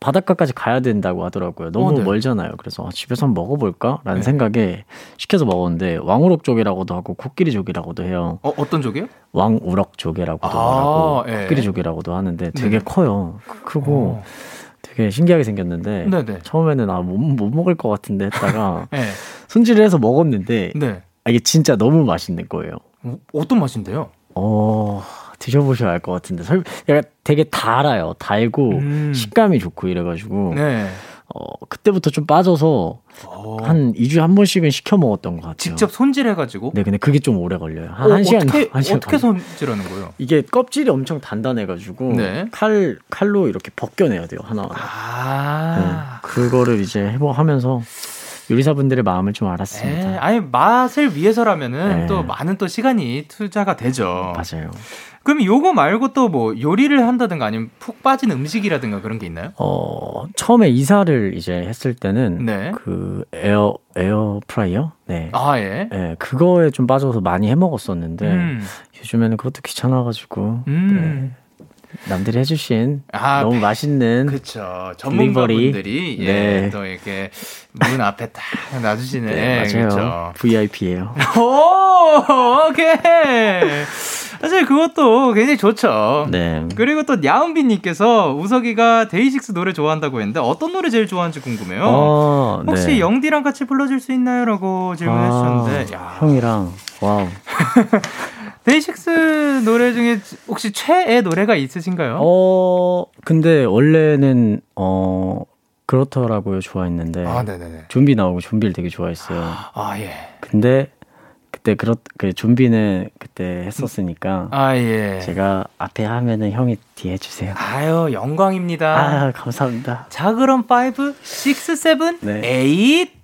바닷가까지 가야 된다고 하더라고요. 너무 어, 네. 멀잖아요. 그래서 아, 집에서 한번 먹어볼까라는 네. 생각에 시켜서 먹었는데 왕우럭 조개라고도 하고 코끼리 조개라고도 해요. 어, 어떤 조개요? 왕우럭 조개라고도 아, 하고 예. 코끼리 조개라고도 하는데 되게 커요. 크고. 오. 되게 신기하게 생겼는데 네네. 처음에는 아못 못 먹을 것 같은데 했다가 <laughs> 네. 손질을 해서 먹었는데 네. 아, 이게 진짜 너무 맛있는 거예요. 어, 어떤 맛인데요? 어 드셔보셔야 알 것 같은데 설, 약간 되게 달아요. 달고 음. 식감이 좋고 이래가지고 네. 어, 그때부터 좀 빠져서 오. 어. 한 2주에 한 번씩은 시켜 먹었던 것 같아요. 직접 손질해가지고? 네, 근데 그게 좀 오래 걸려요. 한, 어, 한 시간. 어떻게, 한 시간 어떻게 손질하는 거예요? 이게 껍질이 엄청 단단해가지고 네. 칼, 칼로 이렇게 벗겨내야 돼요, 하나하나. 아. 네, 그거를 이제 해보, 하면서 요리사분들의 마음을 좀 알았습니다. 에, 아니, 맛을 위해서라면은 네. 또 많은 또 시간이 투자가 되죠. 맞아요. 그럼 요거 말고 또 뭐 요리를 한다든가 아니면 푹 빠진 음식이라든가 그런 게 있나요? 어, 처음에 이사를 이제 했을 때는 네. 그 에어 에어 프라이어? 네. 아, 예. 네, 그거에 좀 빠져서 많이 해 먹었었는데 음. 요즘에는 그것도 귀찮아 가지고 음. 네. 남들이 해주신 아, 너무 맛있는 그쵸 전문가분들이 예, 네. 또 이렇게 문 앞에 딱 놔주시는 네, 맞아요 그쵸. VIP예요. <laughs> 오 오케이 사실 그것도 굉장히 좋죠. 네. 그리고 또 야은비님께서 우석이가 데이식스 노래 좋아한다고 했는데 어떤 노래 제일 좋아하는지 궁금해요. 어, 혹시 네. 영디랑 같이 불러줄 수 있나요?라고 질문해 아, 주셨는데. 형이랑 wow. <laughs> 데이식스 노래 중에 혹시 최애 노래가 있으신가요? 어, 근데 원래는 어 그렇더라고요 좋아했는데. 아, 네네네. 좀비 나오고 좀비를 되게 좋아했어요. 아 예. 근데 그때 그렇 그 좀비는 그때 했었으니까 아 예. 제가 앞에 하면은 형이 뒤에 해주세요. 아유 영광입니다. 아 감사합니다. 자 그럼 5, 6, 7, 네. 8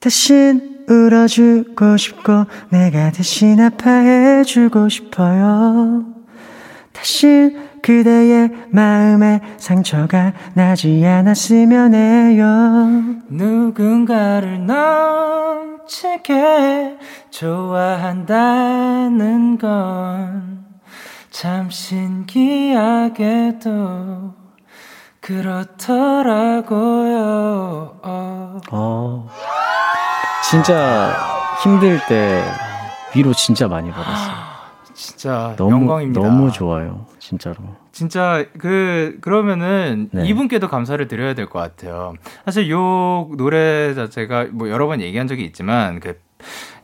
대신 울어주고 싶고 내가 대신 아파해주고 싶어요. 대신 그대의 마음에 상처가 나지 않았으면 해요. 누군가를 넘치게 좋아한다는 건 참 신기하게도 그렇더라고요. 어. 진짜 힘들 때 위로 진짜 많이 받았어요. 진짜 너무, 영광입니다. 너무 좋아요. 진짜로. 진짜 그 그러면은 네. 이분께도 감사를 드려야 될 것 같아요. 사실 요 노래 자체가 뭐 여러 번 얘기한 적이 있지만 그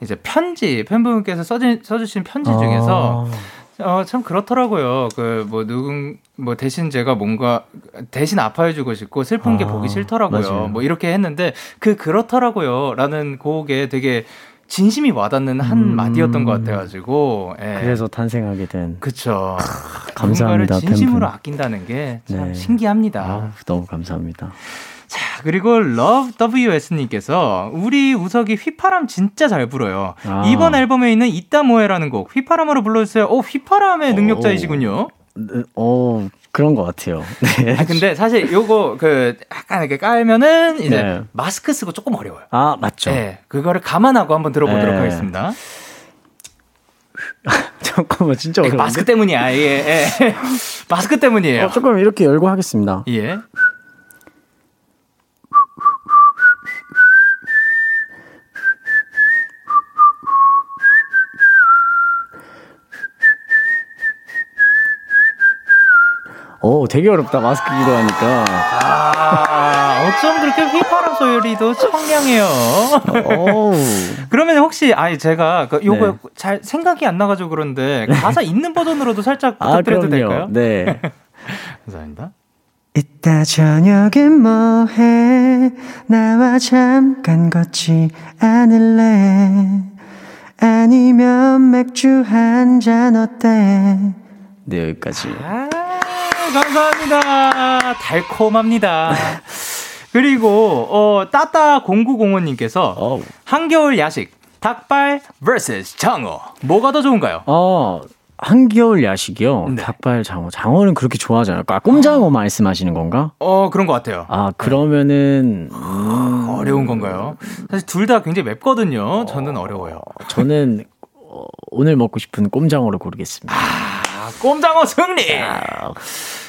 이제 편지 팬분께서 써주, 써주신 편지 중에서 아. 어, 참 그렇더라고요. 그, 뭐, 누군, 뭐, 대신 제가 뭔가, 대신 아파해주고 싶고, 슬픈 게 아, 보기 싫더라고요. 맞아요. 뭐, 이렇게 했는데, 그, 그렇더라고요. 라는 곡에 되게 진심이 와닿는 한 음. 마디였던 것 같아가지고. 예. 그래서 탄생하게 된. 그쵸. 감사합니다. 진심으로 팬분. 아낀다는 게참 네. 신기합니다. 아, 너무 감사합니다. 자, 그리고 LoveWS님께서 우리 우석이 휘파람 진짜 잘 불어요. 아. 이번 앨범에 있는 이따 뭐해라는 곡 휘파람으로 불러주세요. 오, 휘파람의 능력자이시군요. 네, 어, 그런 것 같아요. 네. 아, 근데 사실 요거 그 약간 이렇게 깔면은 이제 네. 마스크 쓰고 조금 어려워요. 아, 맞죠. 네. 그거를 감안하고 한번 들어보도록 네. 하겠습니다. <laughs> 잠깐만, 진짜 어려운데? 마스크 때문이야, 예, 예. <laughs> 마스크 때문이에요. 어, 조금 이렇게 열고 하겠습니다. 예. 오, 되게 어렵다. 마스크 끼고 하니까. 아, 어쩜 그렇게 휘파람 소리도 청량해요. 그러면 혹시, 아니, 제가, 그, 요거 네. 잘 생각이 안 나가지고 그런데, 가사 있는 버전으로도 살짝 아, 부탁드려도 아, 될까요? 네. <laughs> 감사합니다. 이따 저녁엔 뭐해? 나와 잠깐 걷지 않을래? 아니면 맥주 한 잔 어때? 네, 여기까지. 아, 감사합니다. 달콤합니다. 그리고 어 따따 0905님께서 한겨울 야식 닭발 vs 장어 뭐가 더 좋은가요? 어 한겨울 야식이요. 네. 닭발 장어. 장어는 그렇게 좋아하잖아요. 아, 꼼장어 말씀하시는 건가? 어 그런 것 같아요. 아 그러면은 음... 어려운 건가요? 사실 둘 다 굉장히 맵거든요. 저는 어려워요. 저는 어, 오늘 먹고 싶은 꼼장어를 고르겠습니다. 아, 꼼장어 승리. 아...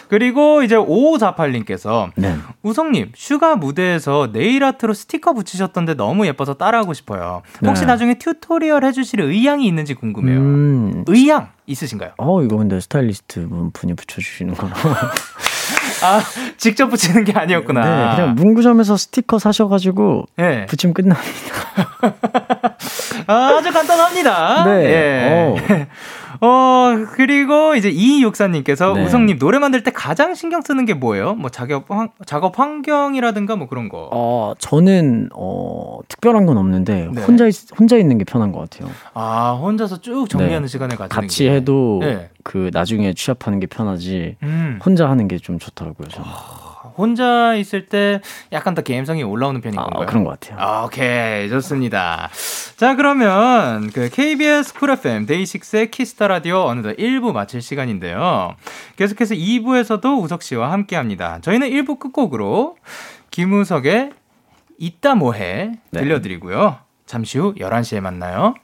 그리고 이제 5548님께서 네. 우석님 Sugar 무대에서 네일 아트로 스티커 붙이셨던데 너무 예뻐서 따라하고 싶어요. 혹시 네. 나중에 tutorial 해주실 의향이 있는지 궁금해요. 음. 의향 있으신가요? 어 이거 근데 스타일리스트 분이 붙여주시는 거. <laughs> 아 직접 붙이는 게 아니었구나. 네, 그냥 문구점에서 스티커 사셔가지고 네. 붙이면 끝납니다. <laughs> 아주 간단합니다. 네. 예. 어, 그리고 이제 이육사님께서 네. 우성님 노래 만들 때 가장 신경 쓰는 게 뭐예요? 뭐 작업, 환, 작업 환경이라든가 뭐 그런 거. 어, 저는, 어, 특별한 건 없는데, 네. 혼자, 있, 혼자 있는 게 편한 것 같아요. 아, 혼자서 쭉 정리하는 네. 시간을 가지는 같이 게. 해도 네. 그 나중에 취업하는 게 편하지, 음. 혼자 하는 게 좀 좋더라고요, 저는. 아. 혼자 있을 때 약간 더 게임성이 올라오는 편인 아, 건가요? 아, 그런 것 같아요. 아, 오케이. 좋습니다. 자, 그러면 그 KBS 쿨 FM 데이식스의 키스 더 라디오 어느덧 1부 마칠 시간인데요. 계속해서 2부에서도 우석 씨와 함께 합니다. 저희는 1부 끝곡으로 김우석의 이따 뭐해 네. 들려드리고요. 잠시 후 11시에 만나요.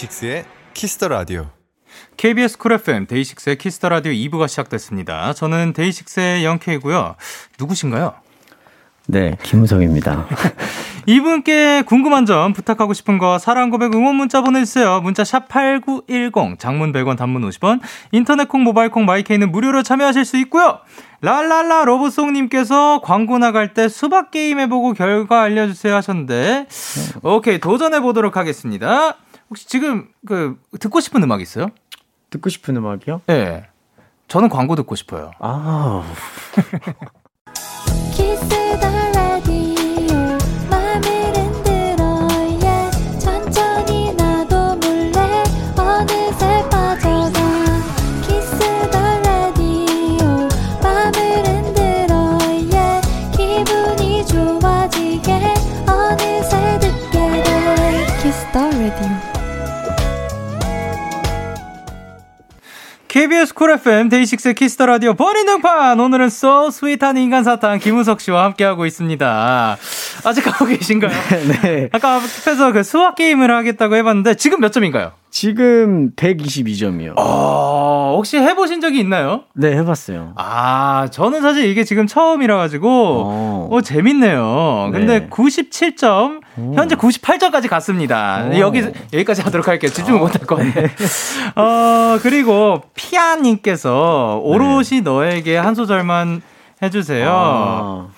데이식스의 키스 더 라디오. KBS 쿨 FM 데이식스의 키스 더 라디오 2부가 시작됐습니다. 저는 데이식스의 영케이고요. 누구신가요? 네, 김우석입니다. <laughs> 이분께 궁금한 점, 부탁하고 싶은 거, 사랑 고백 응원 문자 보내주세요. 문자 샵 8910, 장문 100원, 단문 50원, 인터넷 콩, 모바일 콩, 마이케이는 무료로 참여하실 수 있고요. 랄랄라 로봇송님께서 광고 나갈 때 수박 게임 해보고 결과 알려주세요 하셨는데, 오케이, 도전해보도록 하겠습니다. 혹시 지금 그 듣고 싶은 음악 있어요? 듣고 싶은 음악이요? 네. 저는 광고 듣고 싶어요. 아. <laughs> <laughs> KBS 쿨 FM 데이식스 키스 더 라디오 본인 등판 오늘은 so sweet한 인간 사탕 김우석 씨와 함께하고 있습니다. 아직 하고 계신가요? <laughs> 네. 아까 앞에서 그 수박 게임을 하겠다고 해봤는데 지금 몇 점인가요? 지금 122점이요. 어, 혹시 해보신 적이 있나요? 네, 해봤어요. 아, 저는 사실 이게 지금 처음이라 가지고, 어, 어 재밌네요. 근데 네. 97점, 오. 현재 98점까지 갔습니다. 오. 여기, 여기까지 하도록 할게요. 집중을 어. 못할 것 같네. 어, 그리고 피아님께서 오롯이 네. 너에게 한 소절만 해주세요. 아.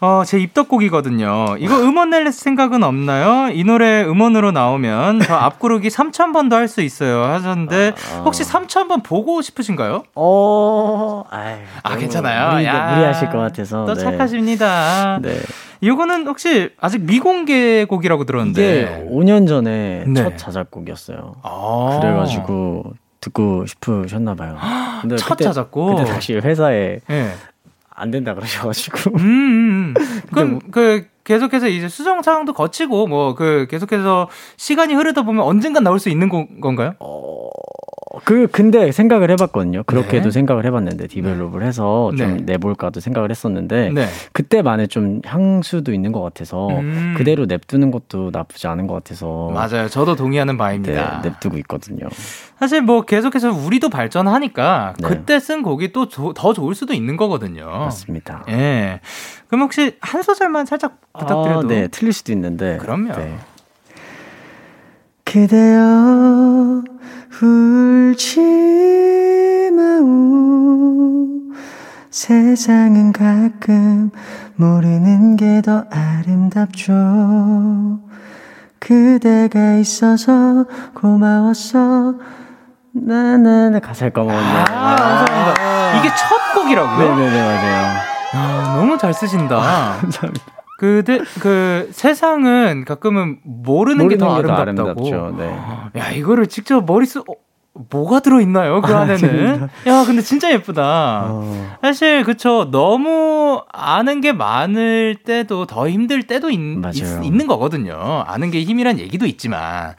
어, 제 입덕곡이거든요. 이거 음원 낼 생각은 없나요? 이 노래 음원으로 나오면 저 <laughs> 앞구르기 3,000번도 할 수 있어요. 하셨는데, 아, 혹시 3,000번 보고 싶으신가요? 어, 아유, 아, 괜찮아요. 무리, 야, 무리하실 것 같아서. 또 네. 착하십니다. 네. 이거는 혹시 아직 미공개 곡이라고 들었는데. 이게 5년 전에 네. 첫 자작곡이었어요. 아. 그래가지고 듣고 싶으셨나 봐요. 근데 <gasps> 첫 그때, 자작곡? 그때 당시 회사에 네. 안 된다 그러셔가지고. 음, 음. 음. <laughs> 그럼 뭐, 그 계속해서 이제 수정 사항도 거치고 뭐 그 계속해서 시간이 흐르다 보면 언젠간 나올 수 있는 거, 건가요? 어, 그 근데 생각을 해봤거든요. 그렇게도 네. 생각을 해봤는데 develop을 해서 좀 네. 내볼까도 생각을 했었는데 네. 그때만의 좀 향수도 있는 것 같아서 음. 그대로 냅두는 것도 나쁘지 않은 것 같아서 맞아요. 저도 동의하는 바입니다. 네, 냅두고 있거든요. 사실 뭐 계속해서 우리도 발전하니까 네. 그때 쓴 곡이 또 더 좋을 수도 있는 거거든요. 맞습니다. 예. 그럼 혹시 한 소절만 살짝 부탁드려도 아, 네, 틀릴 수도 있는데 그럼요. 네. 그대여 울지 마우 세상은 가끔 모르는 게 더 아름답죠. 그대가 있어서 고마웠어 나나나 가사를 까먹었네. 아, 감사합니다. 이게 첫 곡이라고요? 네네네 맞아요. 아, 너무 잘 쓰신다. <laughs> 감사합니다 그대 그 세상은 가끔은 모르는, 게 더 아름답다고. 네. 야 이거를 직접 머릿속 어, 뭐가 들어 있나요 그 아, 안에는? 아, 야 근데 진짜 예쁘다. 어. 사실 그쵸 너무 아는 게 많을 때도 더 힘들 때도 있, 있, 는 거거든요. 아는 게 힘이란 얘기도 있지만. 야,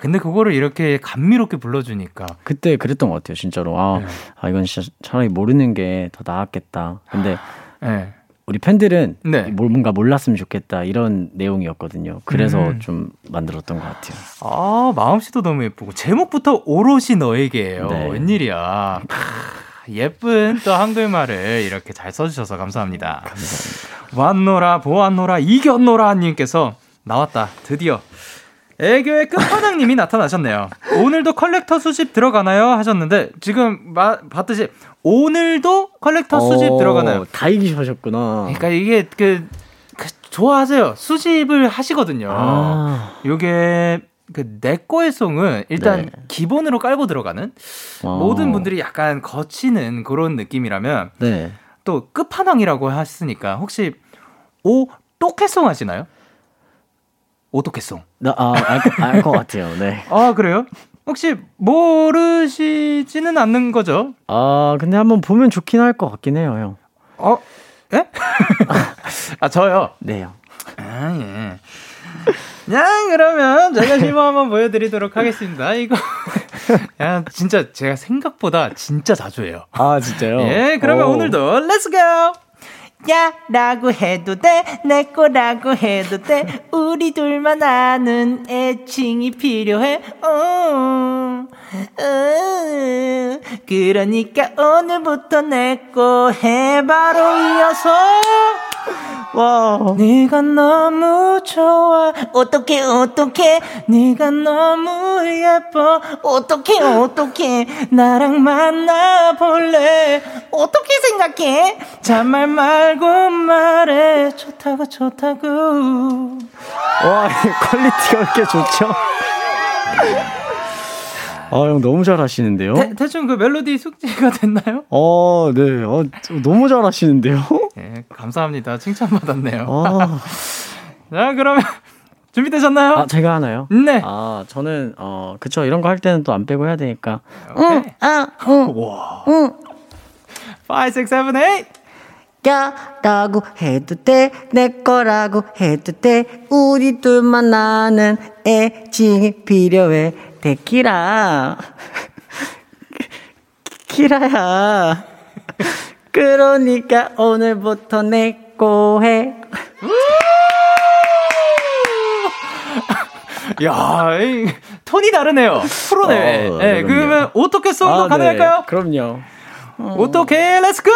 근데 그거를 이렇게 감미롭게 불러주니까. 그때 그랬던 것 같아요, 진짜로. 아, 네. 아 이건 진짜 차라리 모르는 게 더 나았겠다. 근데 네. 우리 팬들은 네. 뭔가 몰랐으면 좋겠다 이런 내용이었거든요. 그래서 음. 좀 만들었던 것 같아요. 아 마음씨도 너무 예쁘고 제목부터 오롯이 너에게예요. 네. 웬일이야. 예쁜 또 한글말을 이렇게 잘 써주셔서 감사합니다. 감사합니다. 왔노라 보았노라 이겼노라 님께서 나왔다 드디어 애교의 끝판왕님이 나타나셨네요. 오늘도 컬렉터 수집 들어가나요? 하셨는데 지금 마, 봤듯이 오늘도 컬렉터 수집 어, 들어가나요? 다 이기셨구나. 그러니까 이게 그, 그 좋아하세요. 수집을 하시거든요. 아. 요게 그 내꺼의 송은 일단 네. 기본으로 깔고 들어가는 어. 모든 분들이 약간 거치는 그런 느낌이라면 네. 또 끝판왕이라고 하시니까 혹시 오 또캐송 하시나요? 오토캐송. 아, 알 것 같아요. 네. 아, 그래요? 혹시 모르시지는 않는 거죠? 아, 근데 한번 보면 좋긴 할 것 같긴 해요, 형. 어? 예? <laughs> 아, 저요? 네요. 아, 예. 야, 그러면 제가 실무 <laughs> 한번 보여드리도록 하겠습니다. 이거. <laughs> 야, 진짜 제가 생각보다 진짜 자주 해요. 아, 진짜요? 예, 그러면 오. 오늘도 Let's go! 야 라고 해도 돼, 내 거라고 해도 돼, 우리 둘만 아는 애칭이 필요해, 어, 어, 그러니까 오늘부터 내 거 해, 바로 이어서. 와. 네가 너무 좋아. 어떻게 어떻게 네가 너무 예뻐. 어떻게 어떻게 나랑 만나 볼래? 어떻게 생각해? 잔말 말고 말해. 좋다고 좋다고. 와, <laughs> quality가 이렇게 좋죠? 아, 형 너무 잘하시는데요? 대, 충 그 멜로디 숙지가 됐나요? 어, 네. 어, 너무 잘하시는데요? 네, 감사합니다. 칭찬받았네요. 아. <laughs> 자, 그러면 준비되셨나요? 아, 제가 하나요? 네. 아, 저는 어, 그쵸. 이런 거 할 때는 또 안 빼고 해야 되니까. 응, 아, 응. <laughs> 와. 응. 5 6 7 8 야 라고 해도 돼, 내 거라고 해도 돼, 우리 둘만 아는 애칭이 필요해. 데키라. 키라야. 그러니까 오늘부터 내꺼 해. 야, 이, 톤이 다르네요. 프로네. 어, 네, 그러면 어떻게 song도 아, 가능할까요? 네, 그럼요. 어떻게 Let's go!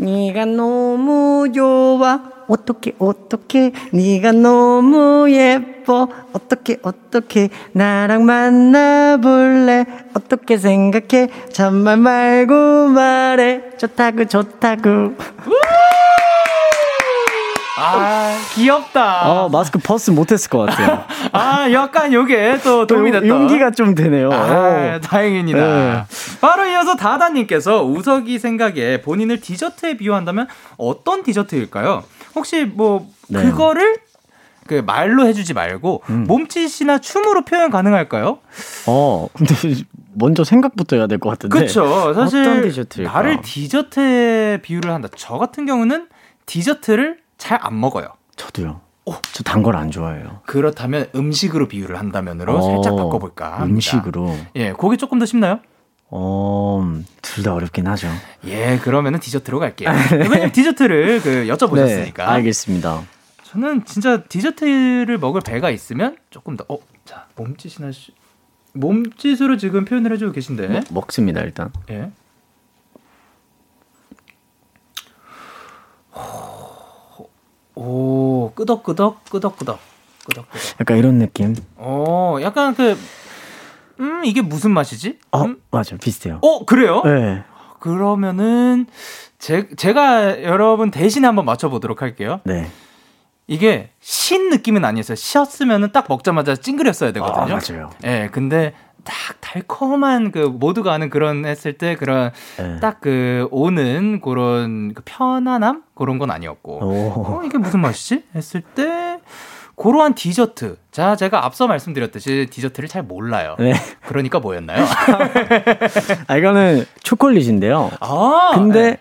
네가 너무 좋아. 어떻게 어떻게 네가 너무 예뻐. 어떻게 어떻게 나랑 만나볼래? 어떻게 생각해? 잔말 말고 말해. 좋다구 좋다구. 아, 귀엽다. 어, 마스크 버스 못했을 것 같아요. <laughs> 아, 약간 요게 또 도움이 됐다. 용기가 좀 되네요. 아, 다행입니다. 네. 바로 이어서 다다님께서 우석이 생각에 본인을 디저트에 비유한다면 어떤 디저트일까요? 혹시 뭐, 네. 그거를 그 말로 해주지 말고 음. 몸짓이나 춤으로 표현 가능할까요? 어, 근데 먼저 생각부터 해야 될 것 같은데. 그렇죠. 사실 어떤 디저트일까? 나를 디저트에 비유를 한다. 저 같은 경우는 디저트를 잘 안 먹어요. 저도요. 오, 저단 걸 안 좋아해요. 그렇다면 음식으로 비유를 한다면으로 어, 살짝 바꿔볼까 합니다. 음식으로. 예, 그게 조금 더 쉽나요? 어, 둘 다 어렵긴 하죠. 예, 그러면은 디저트로 갈게요. 왜냐면 디저트를 그 여쭤보셨으니까. 네, 알겠습니다. 저는 진짜 디저트를 먹을 배가 있으면 조금 더, 어, 자, 몸짓이나, 시, 몸짓으로 지금 표현을 해주고 계신데. 뭐, 먹습니다, 일단. 예. 오, 끄덕끄덕, 끄덕끄덕, 끄덕끄덕. 약간 이런 느낌. 어, 약간 그, 음, 이게 무슨 맛이지? 어, 음? 맞아, 비슷해요. 어, 그래요? 네. 그러면은, 제, 제가 여러분 대신에 한번 맞춰보도록 할게요. 네. 이게 신 느낌은 아니었어요. 쉬었으면은 딱 먹자마자 찡그렸어야 되거든요. 아, 맞아요. 예, 네, 근데 딱 달콤한 그 모두가 아는 그런 했을 때 그런 네. 딱그 오는 그런 그 편안함 그런 건 아니었고 어, 이게 무슨 맛이지 했을 때 그러한 디저트. 자, 제가 앞서 말씀드렸듯이 디저트를 잘 몰라요. 네. 그러니까 뭐였나요? 아, 이거는 초콜릿인데요. 아, 근데 네.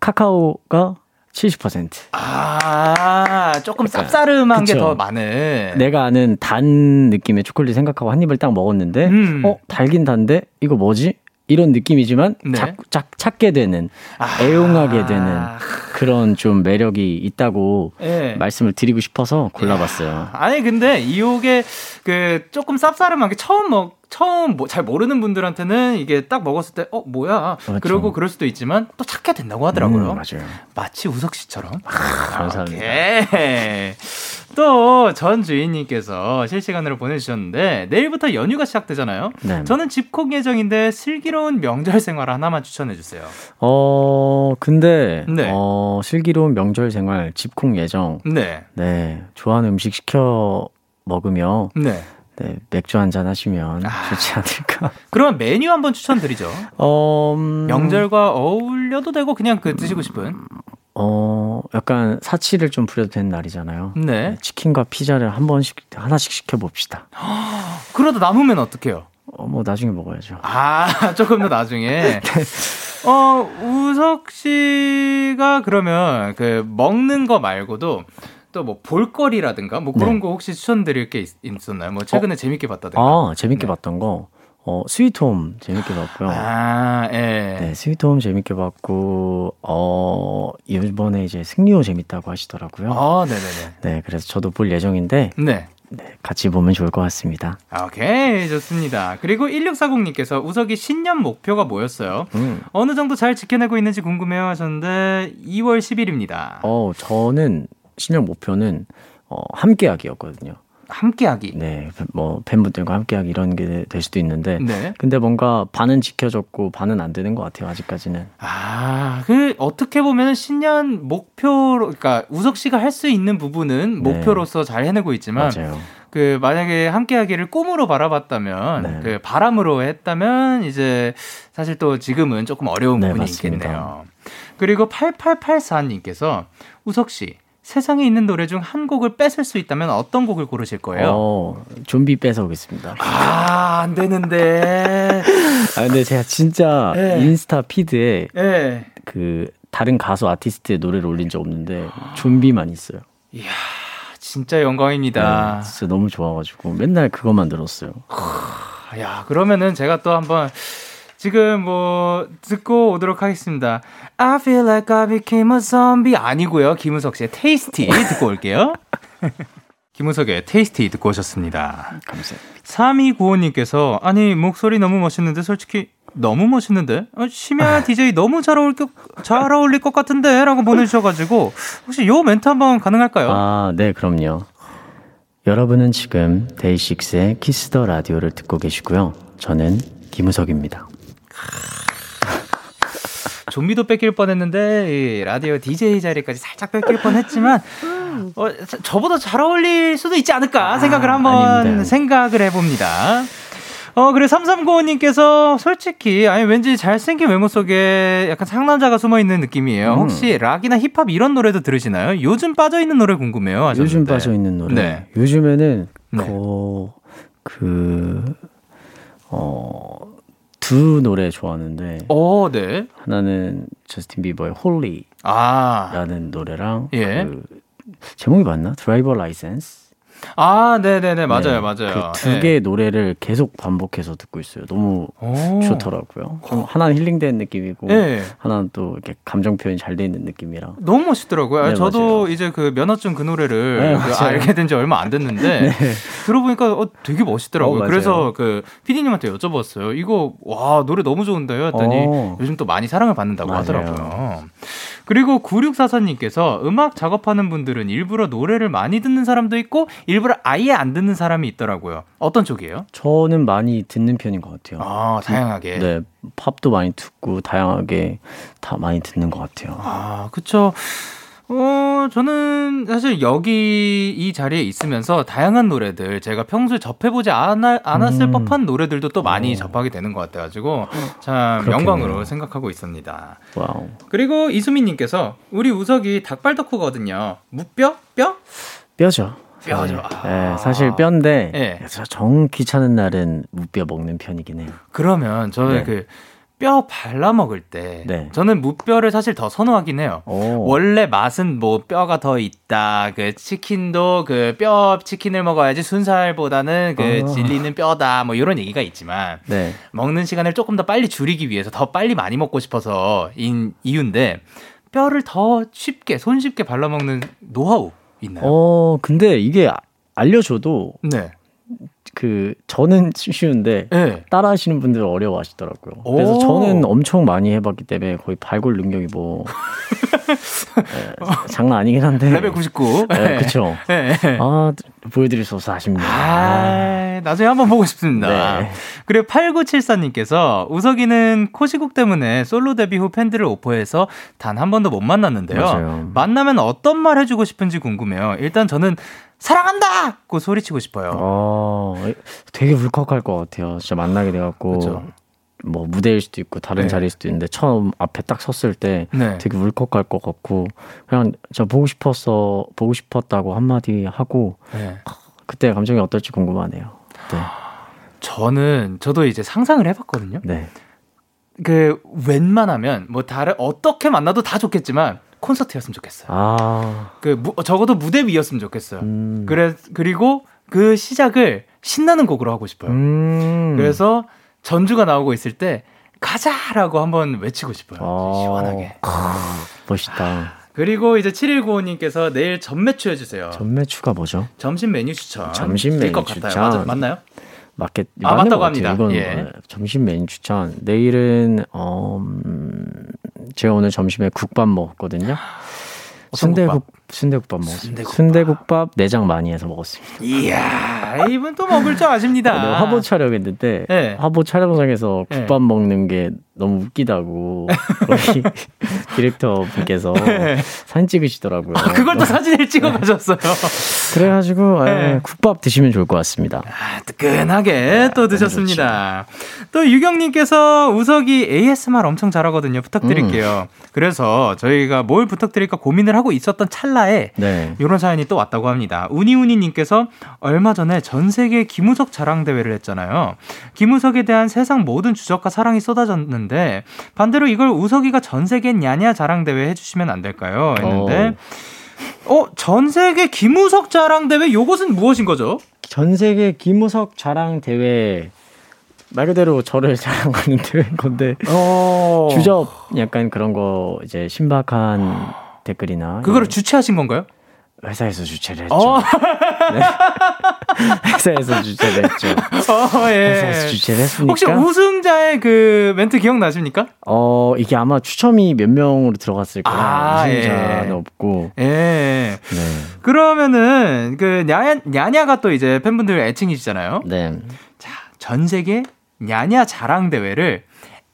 카카오가 70%. 아, 조금 쌉싸름한 게 더 많은. 내가 아는 단 느낌의 초콜릿 생각하고 한 입을 딱 먹었는데, 음. 어, 달긴 단데, 이거 뭐지? 이런 느낌이지만, 네. 작, 작, 찾게 되는, 아. 애용하게 되는 그런 좀 매력이 있다고 네. 말씀을 드리고 싶어서 골라봤어요. 야. 아니, 근데 이게 그 조금 쌉싸름한 게 처음 먹, 처음 뭐 잘 모르는 분들한테는 이게 딱 먹었을 때 어 뭐야 그렇죠. 그러고 그럴 수도 있지만 또 찾게 된다고 하더라고요. 음, 맞아요. 마치 우석 씨처럼. 아, 감사합니다. 또 전 주인님께서 실시간으로 보내주셨는데 내일부터 연휴가 시작되잖아요. 네. 저는 집콕 예정인데 슬기로운 명절 생활 하나만 추천해 주세요. 어 근데 네. 어 슬기로운 명절 생활 집콕 예정. 네. 네 좋아하는 음식 시켜 먹으며. 네. 네, 맥주 한 잔 하시면 아, 좋지 않을까. <laughs> 그러면 메뉴 한번 추천드리죠. 어, 음... 명절과 어울려도 되고 그냥 그 드시고 싶은. 어, 약간 사치를 좀 부려도 되는 날이잖아요. 네. 네 치킨과 피자를 한 번씩 하나씩 시켜 봅시다. <gasps> 그러다 남으면 어떡해요? 어, 뭐 나중에 먹어야죠. 아, <laughs> 조금 더 나중에. <laughs> 네. 어, 우석 씨가 그러면 그 먹는 거 말고도 또 뭐 볼거리라든가 뭐 그런 네. 거 혹시 추천드릴 게 있, 었나요? 뭐 최근에 어? 재밌게 봤다든가. 아 재밌게 네. 봤던 거. 어, 스위트홈 재밌게 봤고요. 아, 예. 네, 스위트홈 재밌게 봤고, 어, 이번에 이제 승리호 재밌다고 하시더라고요. 아, 네 네 네. 네, 그래서 저도 볼 예정인데, 네. 네, 같이 보면 좋을 것 같습니다. 오케이, 좋습니다. 그리고 1640님께서 우석이 신년 목표가 뭐였어요? 음. 어느 정도 잘 지켜내고 있는지 궁금해요 하셨는데, 2월 10일입니다. 어, 저는 신년 목표는 어, 함께하기였거든요. 함께하기. 네, 뭐 팬분들과 함께하기 이런 게 될 수도 있는데, 네. 근데 뭔가 반은 지켜졌고 반은 안 되는 것 같아요 아직까지는. 아, 그 어떻게 보면 신년 목표로, 그러니까 우석 씨가 할 수 있는 부분은 네. 목표로서 잘 해내고 있지만, 맞아요. 그 만약에 함께하기를 꿈으로 바라봤다면, 네. 그 바람으로 했다면 이제 사실 또 지금은 조금 어려운 네, 부분이. 있겠네요. 그리고 8884님께서 우석 씨 세상에 있는 노래 중 한 곡을 뺏을 수 있다면 어떤 곡을 고르실 거예요? 어, 좀비 뺏어오겠습니다. 아, 안 되는데. <laughs> 아, 근데 제가 진짜 네. 인스타 피드에 네. 그 다른 가수 아티스트의 노래를 올린 적 없는데 좀비만 있어요. 이야, 진짜 영광입니다. 네, 진짜 너무 좋아가지고 맨날 그것만 들었어요. 야, 그러면은 제가 또 한번 지금 뭐 듣고 오도록 하겠습니다. I feel like I became a zombie 아니고요. 김우석 씨의 테이스티 듣고 올게요. <laughs> 김우석의 테이스티 듣고 오셨습니다. 감사합니다. 3295님께서 아니 목소리 너무 멋있는데 솔직히 너무 멋있는데 어, 심야 <laughs> DJ 너무 잘 어울릴, 잘 어울릴 것 같은데 라고 보내주셔가지고 혹시 요 멘트 한번 가능할까요? 아, 네, 그럼요. 여러분은 지금 DAY6의 Kiss the Radio를 듣고 계시고요. 저는 김우석입니다. 좀비도 뺏길 뻔했는데 이 라디오 DJ 자리까지 살짝 뺏길 뻔했지만 어, 저보다 잘 어울릴 수도 있지 않을까 생각을 아, 한번 아닙니다. 생각을 해봅니다. 어, 그래, 3395님께서 솔직히, 아니, 왠지 잘생긴 외모 속에 약간 상남자가 숨어 있는 느낌이에요. 음. 혹시 락이나 힙합 이런 노래도 들으시나요? 요즘 빠져있는 노래 궁금해요. 하셨는데. 요즘 빠져 있는 노래. 네. 요즘에는 네. 그, 그, 어, 두 노래 좋아하는데 어, 네. 하나는 저스틴 비버의 Holy라는 아, 노래랑 예. 그 제목이 맞나? Driver License. 아, 네네네. 맞아요, 네, 맞아요. 그 두 개의 노래를 계속 반복해서 듣고 있어요. 너무 오. 좋더라고요. 좀 하나는 힐링된 느낌이고 네. 하나는 또 이렇게 감정 표현이 잘 돼 있는 느낌이라. 너무 멋있더라고요. 네, 저도 맞아요. 이제 그 면허증 그 노래를 네, 그. 알게 된 지 얼마 안 됐는데 <laughs> 들어보니까 어, 되게 멋있더라고요. 어. 그래서 그 PD님한테 여쭤봤어요. 이거 와 노래 너무 좋은데요. 했더니 어. 요즘 또 많이 사랑을 받는다고 맞아요. 하더라고요. 그리고 9644님께서 음악 작업하는 분들은 일부러 노래를 많이 듣는 사람도 있고 일부러 아예 안 듣는 사람이 있더라고요. 어떤 쪽이에요? 저는 많이 듣는 편인 것 같아요. 아 다양하게. 네, 팝도 많이 듣고 다양하게 다 많이 듣는 것 같아요. 아, 그쵸. 어, 저는 사실 여기 이 자리에 있으면서 다양한 노래들 제가 평소에 접해보지 않아, 않았을 음. 법한 노래들도 또 많이 어. 접하게 되는 것 같아가지고 참 그렇겠네요. 영광으로 생각하고 있습니다. 와우. 그리고 이수민님께서 우리 우석이 닭발 덕후거든요. 무뼈? 뼈? 뼈죠. 뼈죠. 사실. 아. 네, 사실 뼈인데 네. 저- 정 귀찮은 날은 무뼈 먹는 편이긴 해요. 그러면 저는 네. 그 뼈 발라 먹을 때 네. 저는 무뼈를 사실 더 선호하긴 해요. 오. 원래 맛은 뭐 뼈가 더 있다. 그 치킨도 그 뼈 치킨을 먹어야지 순살보다는 그 아. 질리는 뼈다. 뭐 이런 얘기가 있지만 네. 먹는 시간을 조금 더 빨리 줄이기 위해서 더 빨리 많이 먹고 싶어서인 이유인데 뼈를 더 쉽게 손쉽게 발라 먹는 노하우 있나요? 어, 근데 이게 아- 알려줘도 네. 그 저는 쉬운데 네. 따라 하시는 분들은 어려워하시더라고요. 오. 그래서 저는 엄청 많이 해봤기 때문에 거의 발골 능력이 뭐 네, <laughs> 장난 아니긴 한데. 레벨 99. 네, 그쵸. 네. 아 보여드릴 수 없어 아쉽네요. 아, 나중에 한번 보고 싶습니다. 네. 그리고 8974님께서 우석이는 코시국 때문에 솔로 데뷔 후 팬들을 오퍼해서 단 한 번도 못 만났는데요. 맞아요. 만나면 어떤 말 해주고 싶은지 궁금해요. 일단 저는 사랑한다! 고 소리치고 싶어요. 어, 되게 울컥할 것 같아요. 진짜 만나게 돼갖고 그쵸. 뭐 무대일 수도 있고 다른 네. 자리일 수도 있는데 처음 앞에 딱 섰을 때 네. 되게 울컥할 것 같고 그냥 저 보고 싶었어 보고 싶었다고 한마디 하고 네. 그때 감정이 어떨지 궁금하네요. 네, 저는, 저도 이제 상상을 해봤거든요. 네. 그, 웬만하면, 뭐, 다른, 어떻게 만나도 다 좋겠지만, 콘서트였으면 좋겠어요. 아, 그, 무, 적어도 무대 위였으면 좋겠어요. 음, 그래, 그리고 그 시작을 신나는 곡으로 하고 싶어요. 음, 그래서 전주가 나오고 있을 때 가자라고 한번 외치고 싶어요. 어, 시원하게. 아, 멋있다. 그리고 이제 7195님께서 내일 전매추 해주세요. 전매추가 뭐죠? 점심 메뉴 추천. 점심 메뉴. 추천. 맞아, 맞나요? 맞겠 아, 맞다고. 합니다. 이건 예. 뭐, 점심 메뉴 추천. 내일은 어, 음, 제가 오늘 점심에 국밥 먹었거든요. 순대국 순대국밥 먹었습니다. 순대국밥. 순대국밥 내장 많이 해서 먹었습니다. 이야, 이분 또 먹을 줄 아십니다. 오늘 화보 촬영했는데 네. 화보 촬영장에서 네. 국밥 먹는 게 너무 웃기다고 <laughs> 우리 디렉터 분께서 사진 찍으시더라고요. 아, 그걸 또 사진을 찍어 가셨어요. 그래가지고 에, 네. 국밥 드시면 좋을 것 같습니다. 아, 뜨끈하게 또 드셨습니다. 또 유경님께서 우석이 ASMR 엄청 잘하거든요. 부탁드릴게요. 음. 그래서 저희가 뭘 부탁드릴까 고민을 하고 있었던 찰나 에 네. 이런 사연이 또 왔다고 합니다. 우니우니님께서 얼마 전에 전 세계 김우석 자랑 대회를 했잖아요. 김우석에 대한 세상 모든 주적과 사랑이 쏟아졌는데 반대로 이걸 우석이가 전 세계 냐냐 자랑 대회 해주시면 안 될까요? 했는데 어, 전 세계 김우석 자랑 대회 요것은 무엇인 거죠? 전 세계 김우석 자랑 대회 말 그대로 저를 <laughs> 자랑하는 건데 어... 주접 약간 그런 거 이제 신박한 댓글이나 그거를 주최하신 건가요? 회사에서 주최를 했죠. 어. 네. <laughs> 회사에서 주최를 했죠. 어, 예. 회사에서 주최를 했으니까. 혹시 우승자의 그 멘트 기억나십니까? 어, 이게 아마 추첨이 몇 명으로 들어갔을 거예요. 아, 우승자는 예. 없고. 예. 네. 그러면은 그 냐 냐, 냐냐가 또 이제 팬분들 애칭이시잖아요. 네. 자, 전 세계 냐냐 자랑 대회를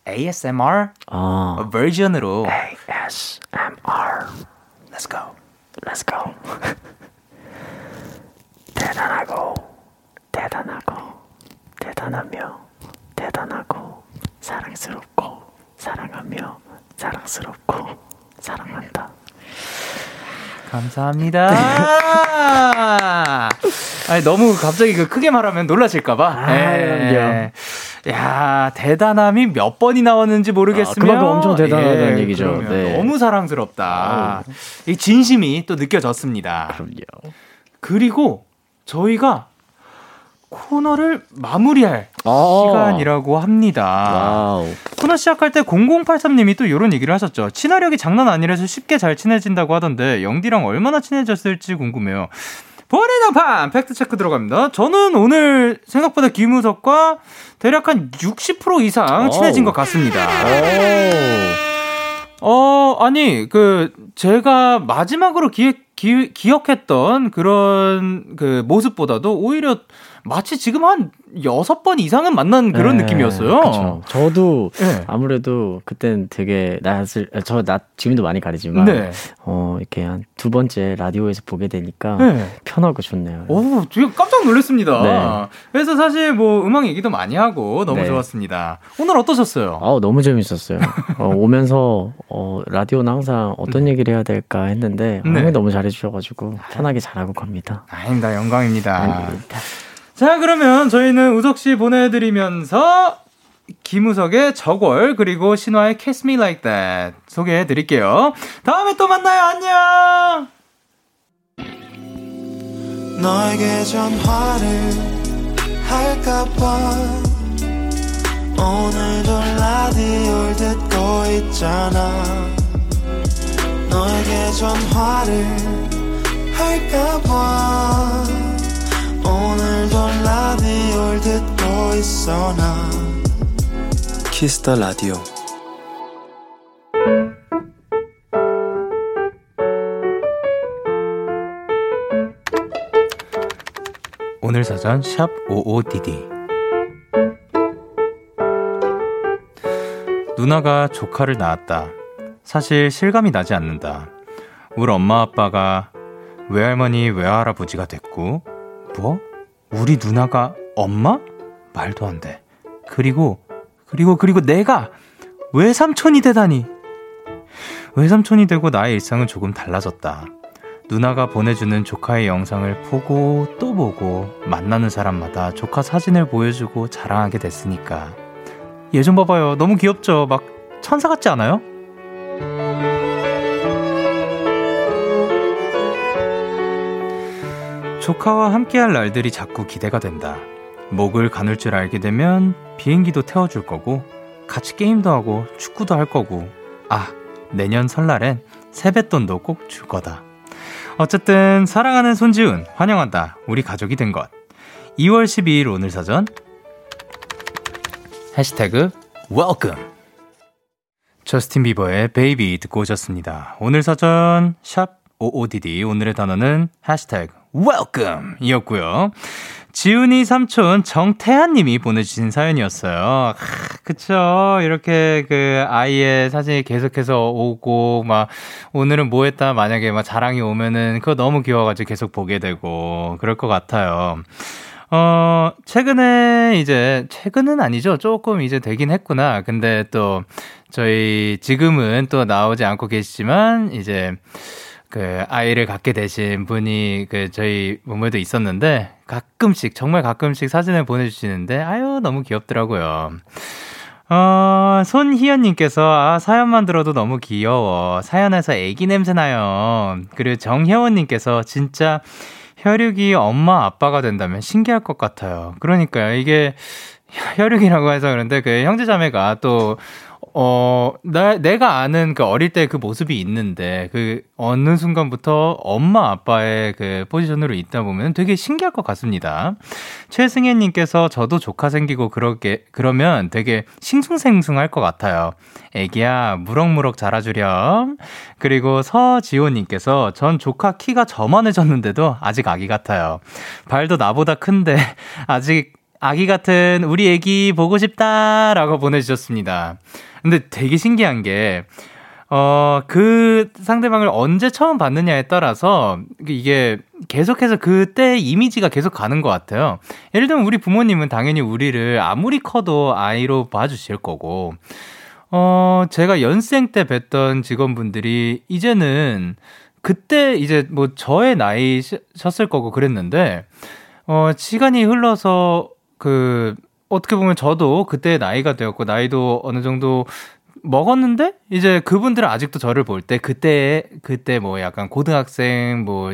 ASMR 아. 버전으로 ASMR Let's go. Let's go. 대단하고, 대단하고, 대단하며, 대단하고, 사랑스럽고, 사랑하며, 사랑스럽고, 사랑한다. 감사합니다. 아니, 너무 갑자기 그 크게 말하면 놀라실까봐. 아, 네. 야 대단함이 몇 번이 나왔는지 모르겠으면 아, 그만큼 엄청 대단하다는 예, 얘기죠. 네. 너무 사랑스럽다. 이 진심이 또 느껴졌습니다. 그럼요. 그리고 저희가 코너를 마무리할 아~ 시간이라고 합니다. 와우. 코너 시작할 때 0083님이 또 이런 얘기를 하셨죠. 친화력이 장난 아니라서 쉽게 잘 친해진다고 하던데 영디랑 얼마나 친해졌을지 궁금해요. 버리는 판 팩트체크 들어갑니다. 저는 오늘 생각보다 김우석과 대략 한 60% 이상 친해진 것 같습니다. 어, 아니, 그, 제가 마지막으로 기획, 기, 기억했던 그런 그 모습보다도 오히려 마치 지금 한 여섯 번 이상은 만난 그런 네, 느낌이었어요. 그쵸. 저도 네. 아무래도 그땐 되게 낯을 저 낯 지금도 많이 가리지만 네. 어 이렇게 한 두 번째 라디오에서 보게 되니까 네. 편하고 좋네요. 오, 지금 깜짝 놀랐습니다. 네. 그래서 사실 뭐 음악 얘기도 많이 하고 너무 네. 좋았습니다. 오늘 어떠셨어요? 아, 너무 재밌었어요. 어, 오면서 어, 라디오는 항상 어떤 네. 얘기를 해야 될까 했는데 네. 너무 잘해 주셔 가지고 편하게 잘하고 갑니다. 아닙니다, 영광입니다. 아닙니다. 자, 그러면 저희는 우석 씨 보내드리면서 김우석의 저골 그리고 신화의 Kiss Me Like That 소개해 드릴게요. 다음에 또 만나요. 안녕. 너에게 전화를 할까봐 오늘도 라디오를 듣고 있잖아 너에게 전화를 할까봐 듣고 있어 나 Kiss the Radio 오늘 사전 샵 55DD 누나가 조카를 낳았다. 사실 실감이 나지 않는다. 우리 엄마 아빠가 외할머니 외할아버지가 됐고 뭐? 우리 누나가 엄마? 말도 안 돼. 그리고, 그리고, 그리고 내가 외삼촌이 되다니. 외삼촌이 되고 나의 일상은 조금 달라졌다. 누나가 보내주는 조카의 영상을 보고 또 보고 만나는 사람마다 조카 사진을 보여주고 자랑하게 됐으니까. 얘 좀 봐봐요. 너무 귀엽죠? 막 천사 같지 않아요? 조카와 함께할 날들이 자꾸 기대가 된다. 목을 가눌 줄 알게 되면 비행기도 태워줄 거고, 같이 게임도 하고, 축구도 할 거고, 아, 내년 설날엔 세뱃돈도 꼭 줄 거다. 어쨌든, 사랑하는 손지훈, 환영한다. 우리 가족이 된 것. 2월 12일 오늘 사전. 해시태그, welcome. 저스틴 비버의 Baby 듣고 오셨습니다. 오늘 사전, 샵 OODD. 오늘의 단어는 해시태그, welcome 이었고요. 지훈이 삼촌 정태한 님이 보내주신 사연이었어요. 아, 그쵸. 이렇게 그 아이의 사진이 계속해서 오고, 막, 오늘은 뭐 했다. 만약에 막 자랑이 오면은 그거 너무 귀여워가지고 계속 보게 되고, 그럴 것 같아요. 어, 최근에 이제, 최근은 아니죠. 조금 이제 되긴 했구나. 근데 또, 저희 지금은 또 나오지 않고 계시지만, 이제, 그 아이를 갖게 되신 분이 그 저희 부모도 있었는데 가끔씩 정말 가끔씩 사진을 보내주시는데 아유 너무 귀엽더라고요. 어, 손희연님께서, 아, 사연만 들어도 너무 귀여워. 사연에서 애기 냄새 나요. 그리고 정혜원님께서, 진짜 혈육이 엄마, 아빠가 된다면 신기할 것 같아요. 그러니까요. 이게 혈육이라고 해서 그런데 그 형제자매가 또 어, 나, 내가 아는 그 어릴 때 그 모습이 있는데, 그 어느 순간부터 엄마 아빠의 그 포지션으로 있다 보면 되게 신기할 것 같습니다. 최승혜님께서 저도 조카 생기고 그러게, 그러면 되게 싱숭생숭할 것 같아요. 애기야, 무럭무럭 자라주렴. 그리고 서지호님께서 전 조카 키가 저만해졌는데도 아직 아기 같아요. 발도 나보다 큰데, 아직 아기 같은 우리 애기 보고 싶다라고 보내주셨습니다. 근데 되게 신기한 게, 어, 그 상대방을 언제 처음 봤느냐에 따라서 이게 계속해서 그때 이미지가 계속 가는 것 같아요. 예를 들면 우리 부모님은 당연히 우리를 아무리 커도 아이로 봐주실 거고, 어, 제가 연생 때 뵀던 직원분들이 이제는 그때 이제 뭐 저의 나이셨을 거고 그랬는데, 어, 시간이 흘러서 그 어떻게 보면 저도 그때 나이가 되었고 나이도 어느 정도 먹었는데 이제 그분들은 아직도 저를 볼 때 그때 그때 뭐 약간 고등학생 뭐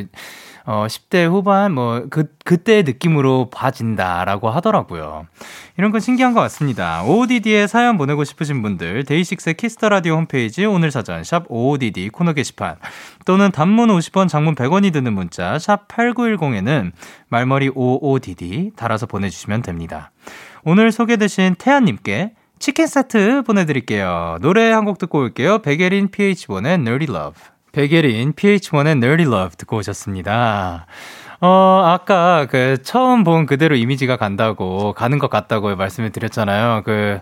어, 10대 후반, 뭐, 그, 그때의 느낌으로 봐진다라고 하더라고요. 이런 건 신기한 것 같습니다. OODD에 사연 보내고 싶으신 분들, DAY6의 Kiss the Radio 홈페이지 오늘 사전, 샵 OODD 코너 게시판, 또는 단문 50원, 장문 100원이 드는 문자, 샵 8910에는 말머리 OODD 달아서 보내주시면 됩니다. 오늘 소개되신 태연님께 치킨 세트 보내드릴게요. 노래 한 곡 듣고 올게요. 백예린, pH-1의 Nerdy Love. 베게린 PH1의 Nerdy Love 듣고 오셨습니다. 어, 아까 그 처음 본 그대로 이미지가 간다고, 가는 것 같다고 말씀을 드렸잖아요. 그,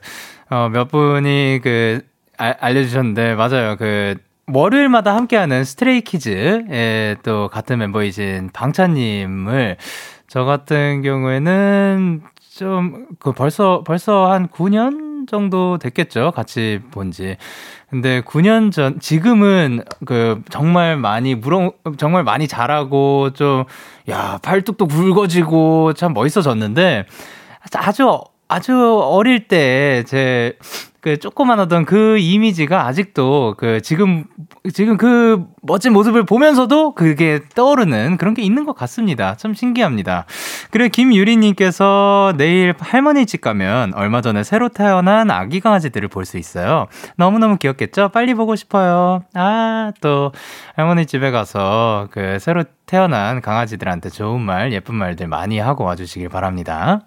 어, 몇 분이 그, 아, 알려주셨는데, 맞아요. 그, 월요일마다 함께하는 스트레이 키즈의 또 같은 멤버이신 방찬님을 저 같은 경우에는 좀, 그 벌써, 벌써 한 9년 정도 됐겠죠. 같이 본 지. 근데 9년 전, 지금은 그 정말 많이 무럭, 정말 많이 자라고 좀, 야, 팔뚝도 굵어지고 참 멋있어졌는데 아주, 아주 어릴 때 제, 그 조그만하던 그 이미지가 아직도 그 지금 지금 그 멋진 모습을 보면서도 그게 떠오르는 그런 게 있는 것 같습니다. 참 신기합니다. 그리고 김유리님께서 내일 할머니 집 가면 얼마 전에 새로 태어난 아기 강아지들을 볼 수 있어요. 너무너무 귀엽겠죠? 빨리 보고 싶어요. 아, 또 할머니 집에 가서 그 새로 태어난 강아지들한테 좋은 말, 예쁜 말들 많이 하고 와주시길 바랍니다.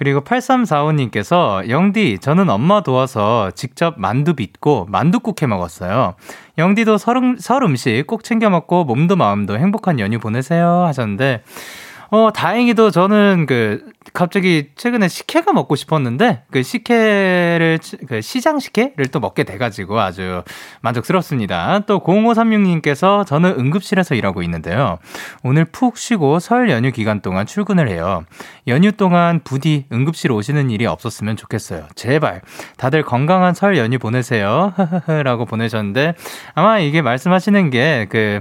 그리고 8345님께서 영디, 저는 엄마 도와서 직접 만두 빚고 만두국 해 먹었어요. 영디도 설, 설 음식 꼭 챙겨 먹고 몸도 마음도 행복한 연휴 보내세요 하셨는데 어, 다행히도 저는 그, 갑자기 최근에 식혜가 먹고 싶었는데, 그 식혜를, 그 시장 식혜를 또 먹게 돼 가지고 아주 만족스럽습니다. 또 0536님께서 저는 응급실에서 일하고 있는데요. 오늘 푹 쉬고 설 연휴 기간 동안 출근을 해요. 연휴 동안 부디 응급실 오시는 일이 없었으면 좋겠어요. 제발. 다들 건강한 설 연휴 보내세요. <laughs> 라고 보내셨는데, 아마 이게 말씀하시는 게 그,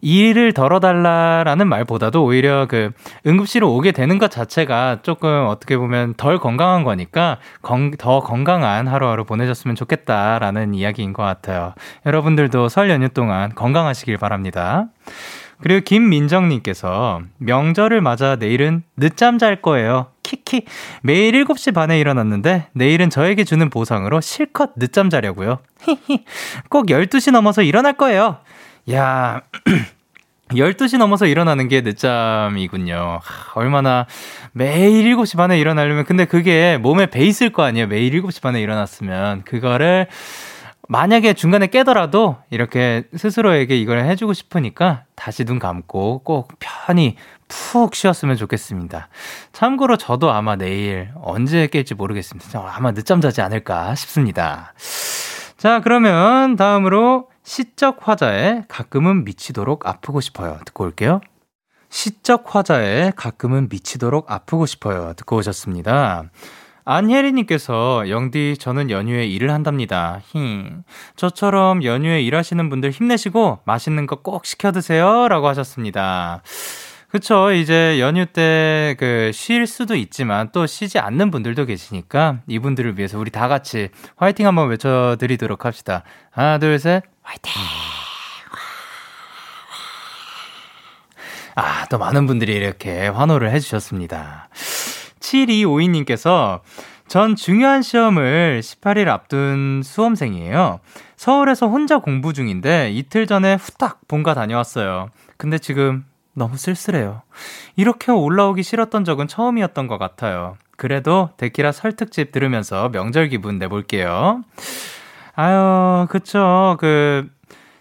일을 덜어달라라는 말보다도 오히려 그 응급실을 오게 되는 것 자체가 조금 어떻게 보면 덜 건강한 거니까 건, 더 건강한 하루하루 보내셨으면 좋겠다라는 이야기인 것 같아요. 여러분들도 설 연휴 동안 건강하시길 바랍니다. 그리고 김민정님께서 명절을 맞아 내일은 늦잠 잘 거예요. 키키. 매일 7시 반에 일어났는데 내일은 저에게 주는 보상으로 실컷 늦잠 자려고요. 히히. 꼭 12시 넘어서 일어날 거예요. 야, <clears throat> 12시 넘어서 일어나는 게 늦잠이군요. 얼마나 매일 7시 반에 일어나려면, 근데 그게 몸에 배 있을 거 아니에요. 매일 7시 반에 일어났으면. 그거를 만약에 중간에 깨더라도 이렇게 스스로에게 이걸 해주고 싶으니까 다시 눈 감고 꼭 편히 푹 쉬었으면 좋겠습니다. 참고로 저도 아마 내일 언제 깰지 모르겠습니다. 아마 늦잠 자지 않을까 싶습니다. 자, 그러면 다음으로 시적 화자에 가끔은 미치도록 아프고 싶어요. 듣고 올게요. 시적 화자에 가끔은 미치도록 아프고 싶어요. 듣고 오셨습니다. 안혜리님께서 영디 저는 연휴에 일을 한답니다. 히 저처럼 연휴에 일하시는 분들 힘내시고 맛있는 거 꼭 시켜 드세요라고 하셨습니다. 그쵸. 이제 연휴 때 그 쉴 수도 있지만 또 쉬지 않는 분들도 계시니까 이분들을 위해서 우리 다 같이 화이팅 한번 외쳐드리도록 합시다. 하나, 둘, 셋. 화이팅! 아, 또 많은 분들이 이렇게 환호를 해주셨습니다. 7252님께서 전 중요한 시험을 18일 앞둔 수험생이에요. 서울에서 혼자 공부 중인데 이틀 전에 후딱 본가 다녀왔어요. 근데 지금 너무 쓸쓸해요. 이렇게 올라오기 싫었던 적은 처음이었던 것 같아요. 그래도 데키라 설특집 들으면서 명절 기분 내볼게요. 아유, 그쵸. 그,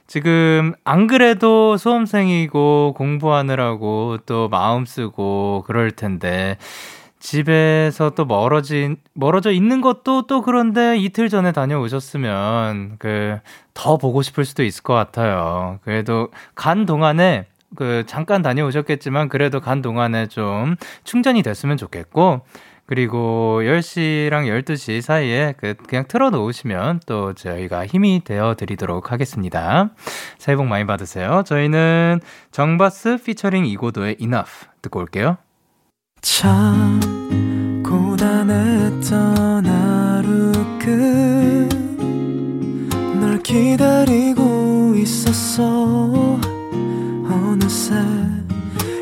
지금 안 그래도 수험생이고 공부하느라고 또 마음 쓰고 그럴 텐데 집에서 또 멀어진 멀어져 있는 것도 또 그런데 이틀 전에 다녀오셨으면 그 더 보고 싶을 수도 있을 것 같아요. 그래도 간 동안에 그 잠깐 다녀오셨겠지만 그래도 간 동안에 좀 충전이 됐으면 좋겠고 그리고 10시랑 12시 사이에 그 그냥 틀어 놓으시면 또 저희가 힘이 되어 드리도록 하겠습니다. 새해 복 많이 받으세요. 저희는 정바스 피처링 이고도의 Enough 듣고 올게요. 참 고단했던 하루 끝널 기다리고 있었어 어느새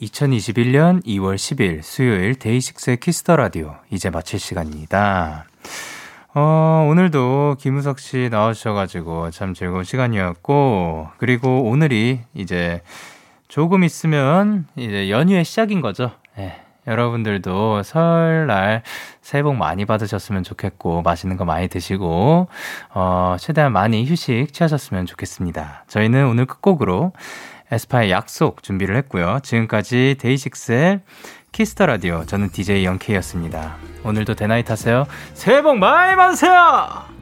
2021년 2월 10일 수요일 DAY6의 Kiss the Radio 이제 마칠 시간입니다. 어, 오늘도 김우석 씨 나와주셔가지고 참 즐거운 시간이었고, 그리고 오늘이 이제 조금 있으면 이제 연휴의 시작인 거죠. 예. 여러분들도 설날 새해 복 많이 받으셨으면 좋겠고, 맛있는 거 많이 드시고, 어, 최대한 많이 휴식 취하셨으면 좋겠습니다. 저희는 오늘 끝곡으로 에스파의 약속 준비를 했고요. 지금까지 데이식스의 키스터 라디오 저는 DJ 영케이였습니다. 오늘도 대나잇 하세요. 새해 복 많이 받으세요.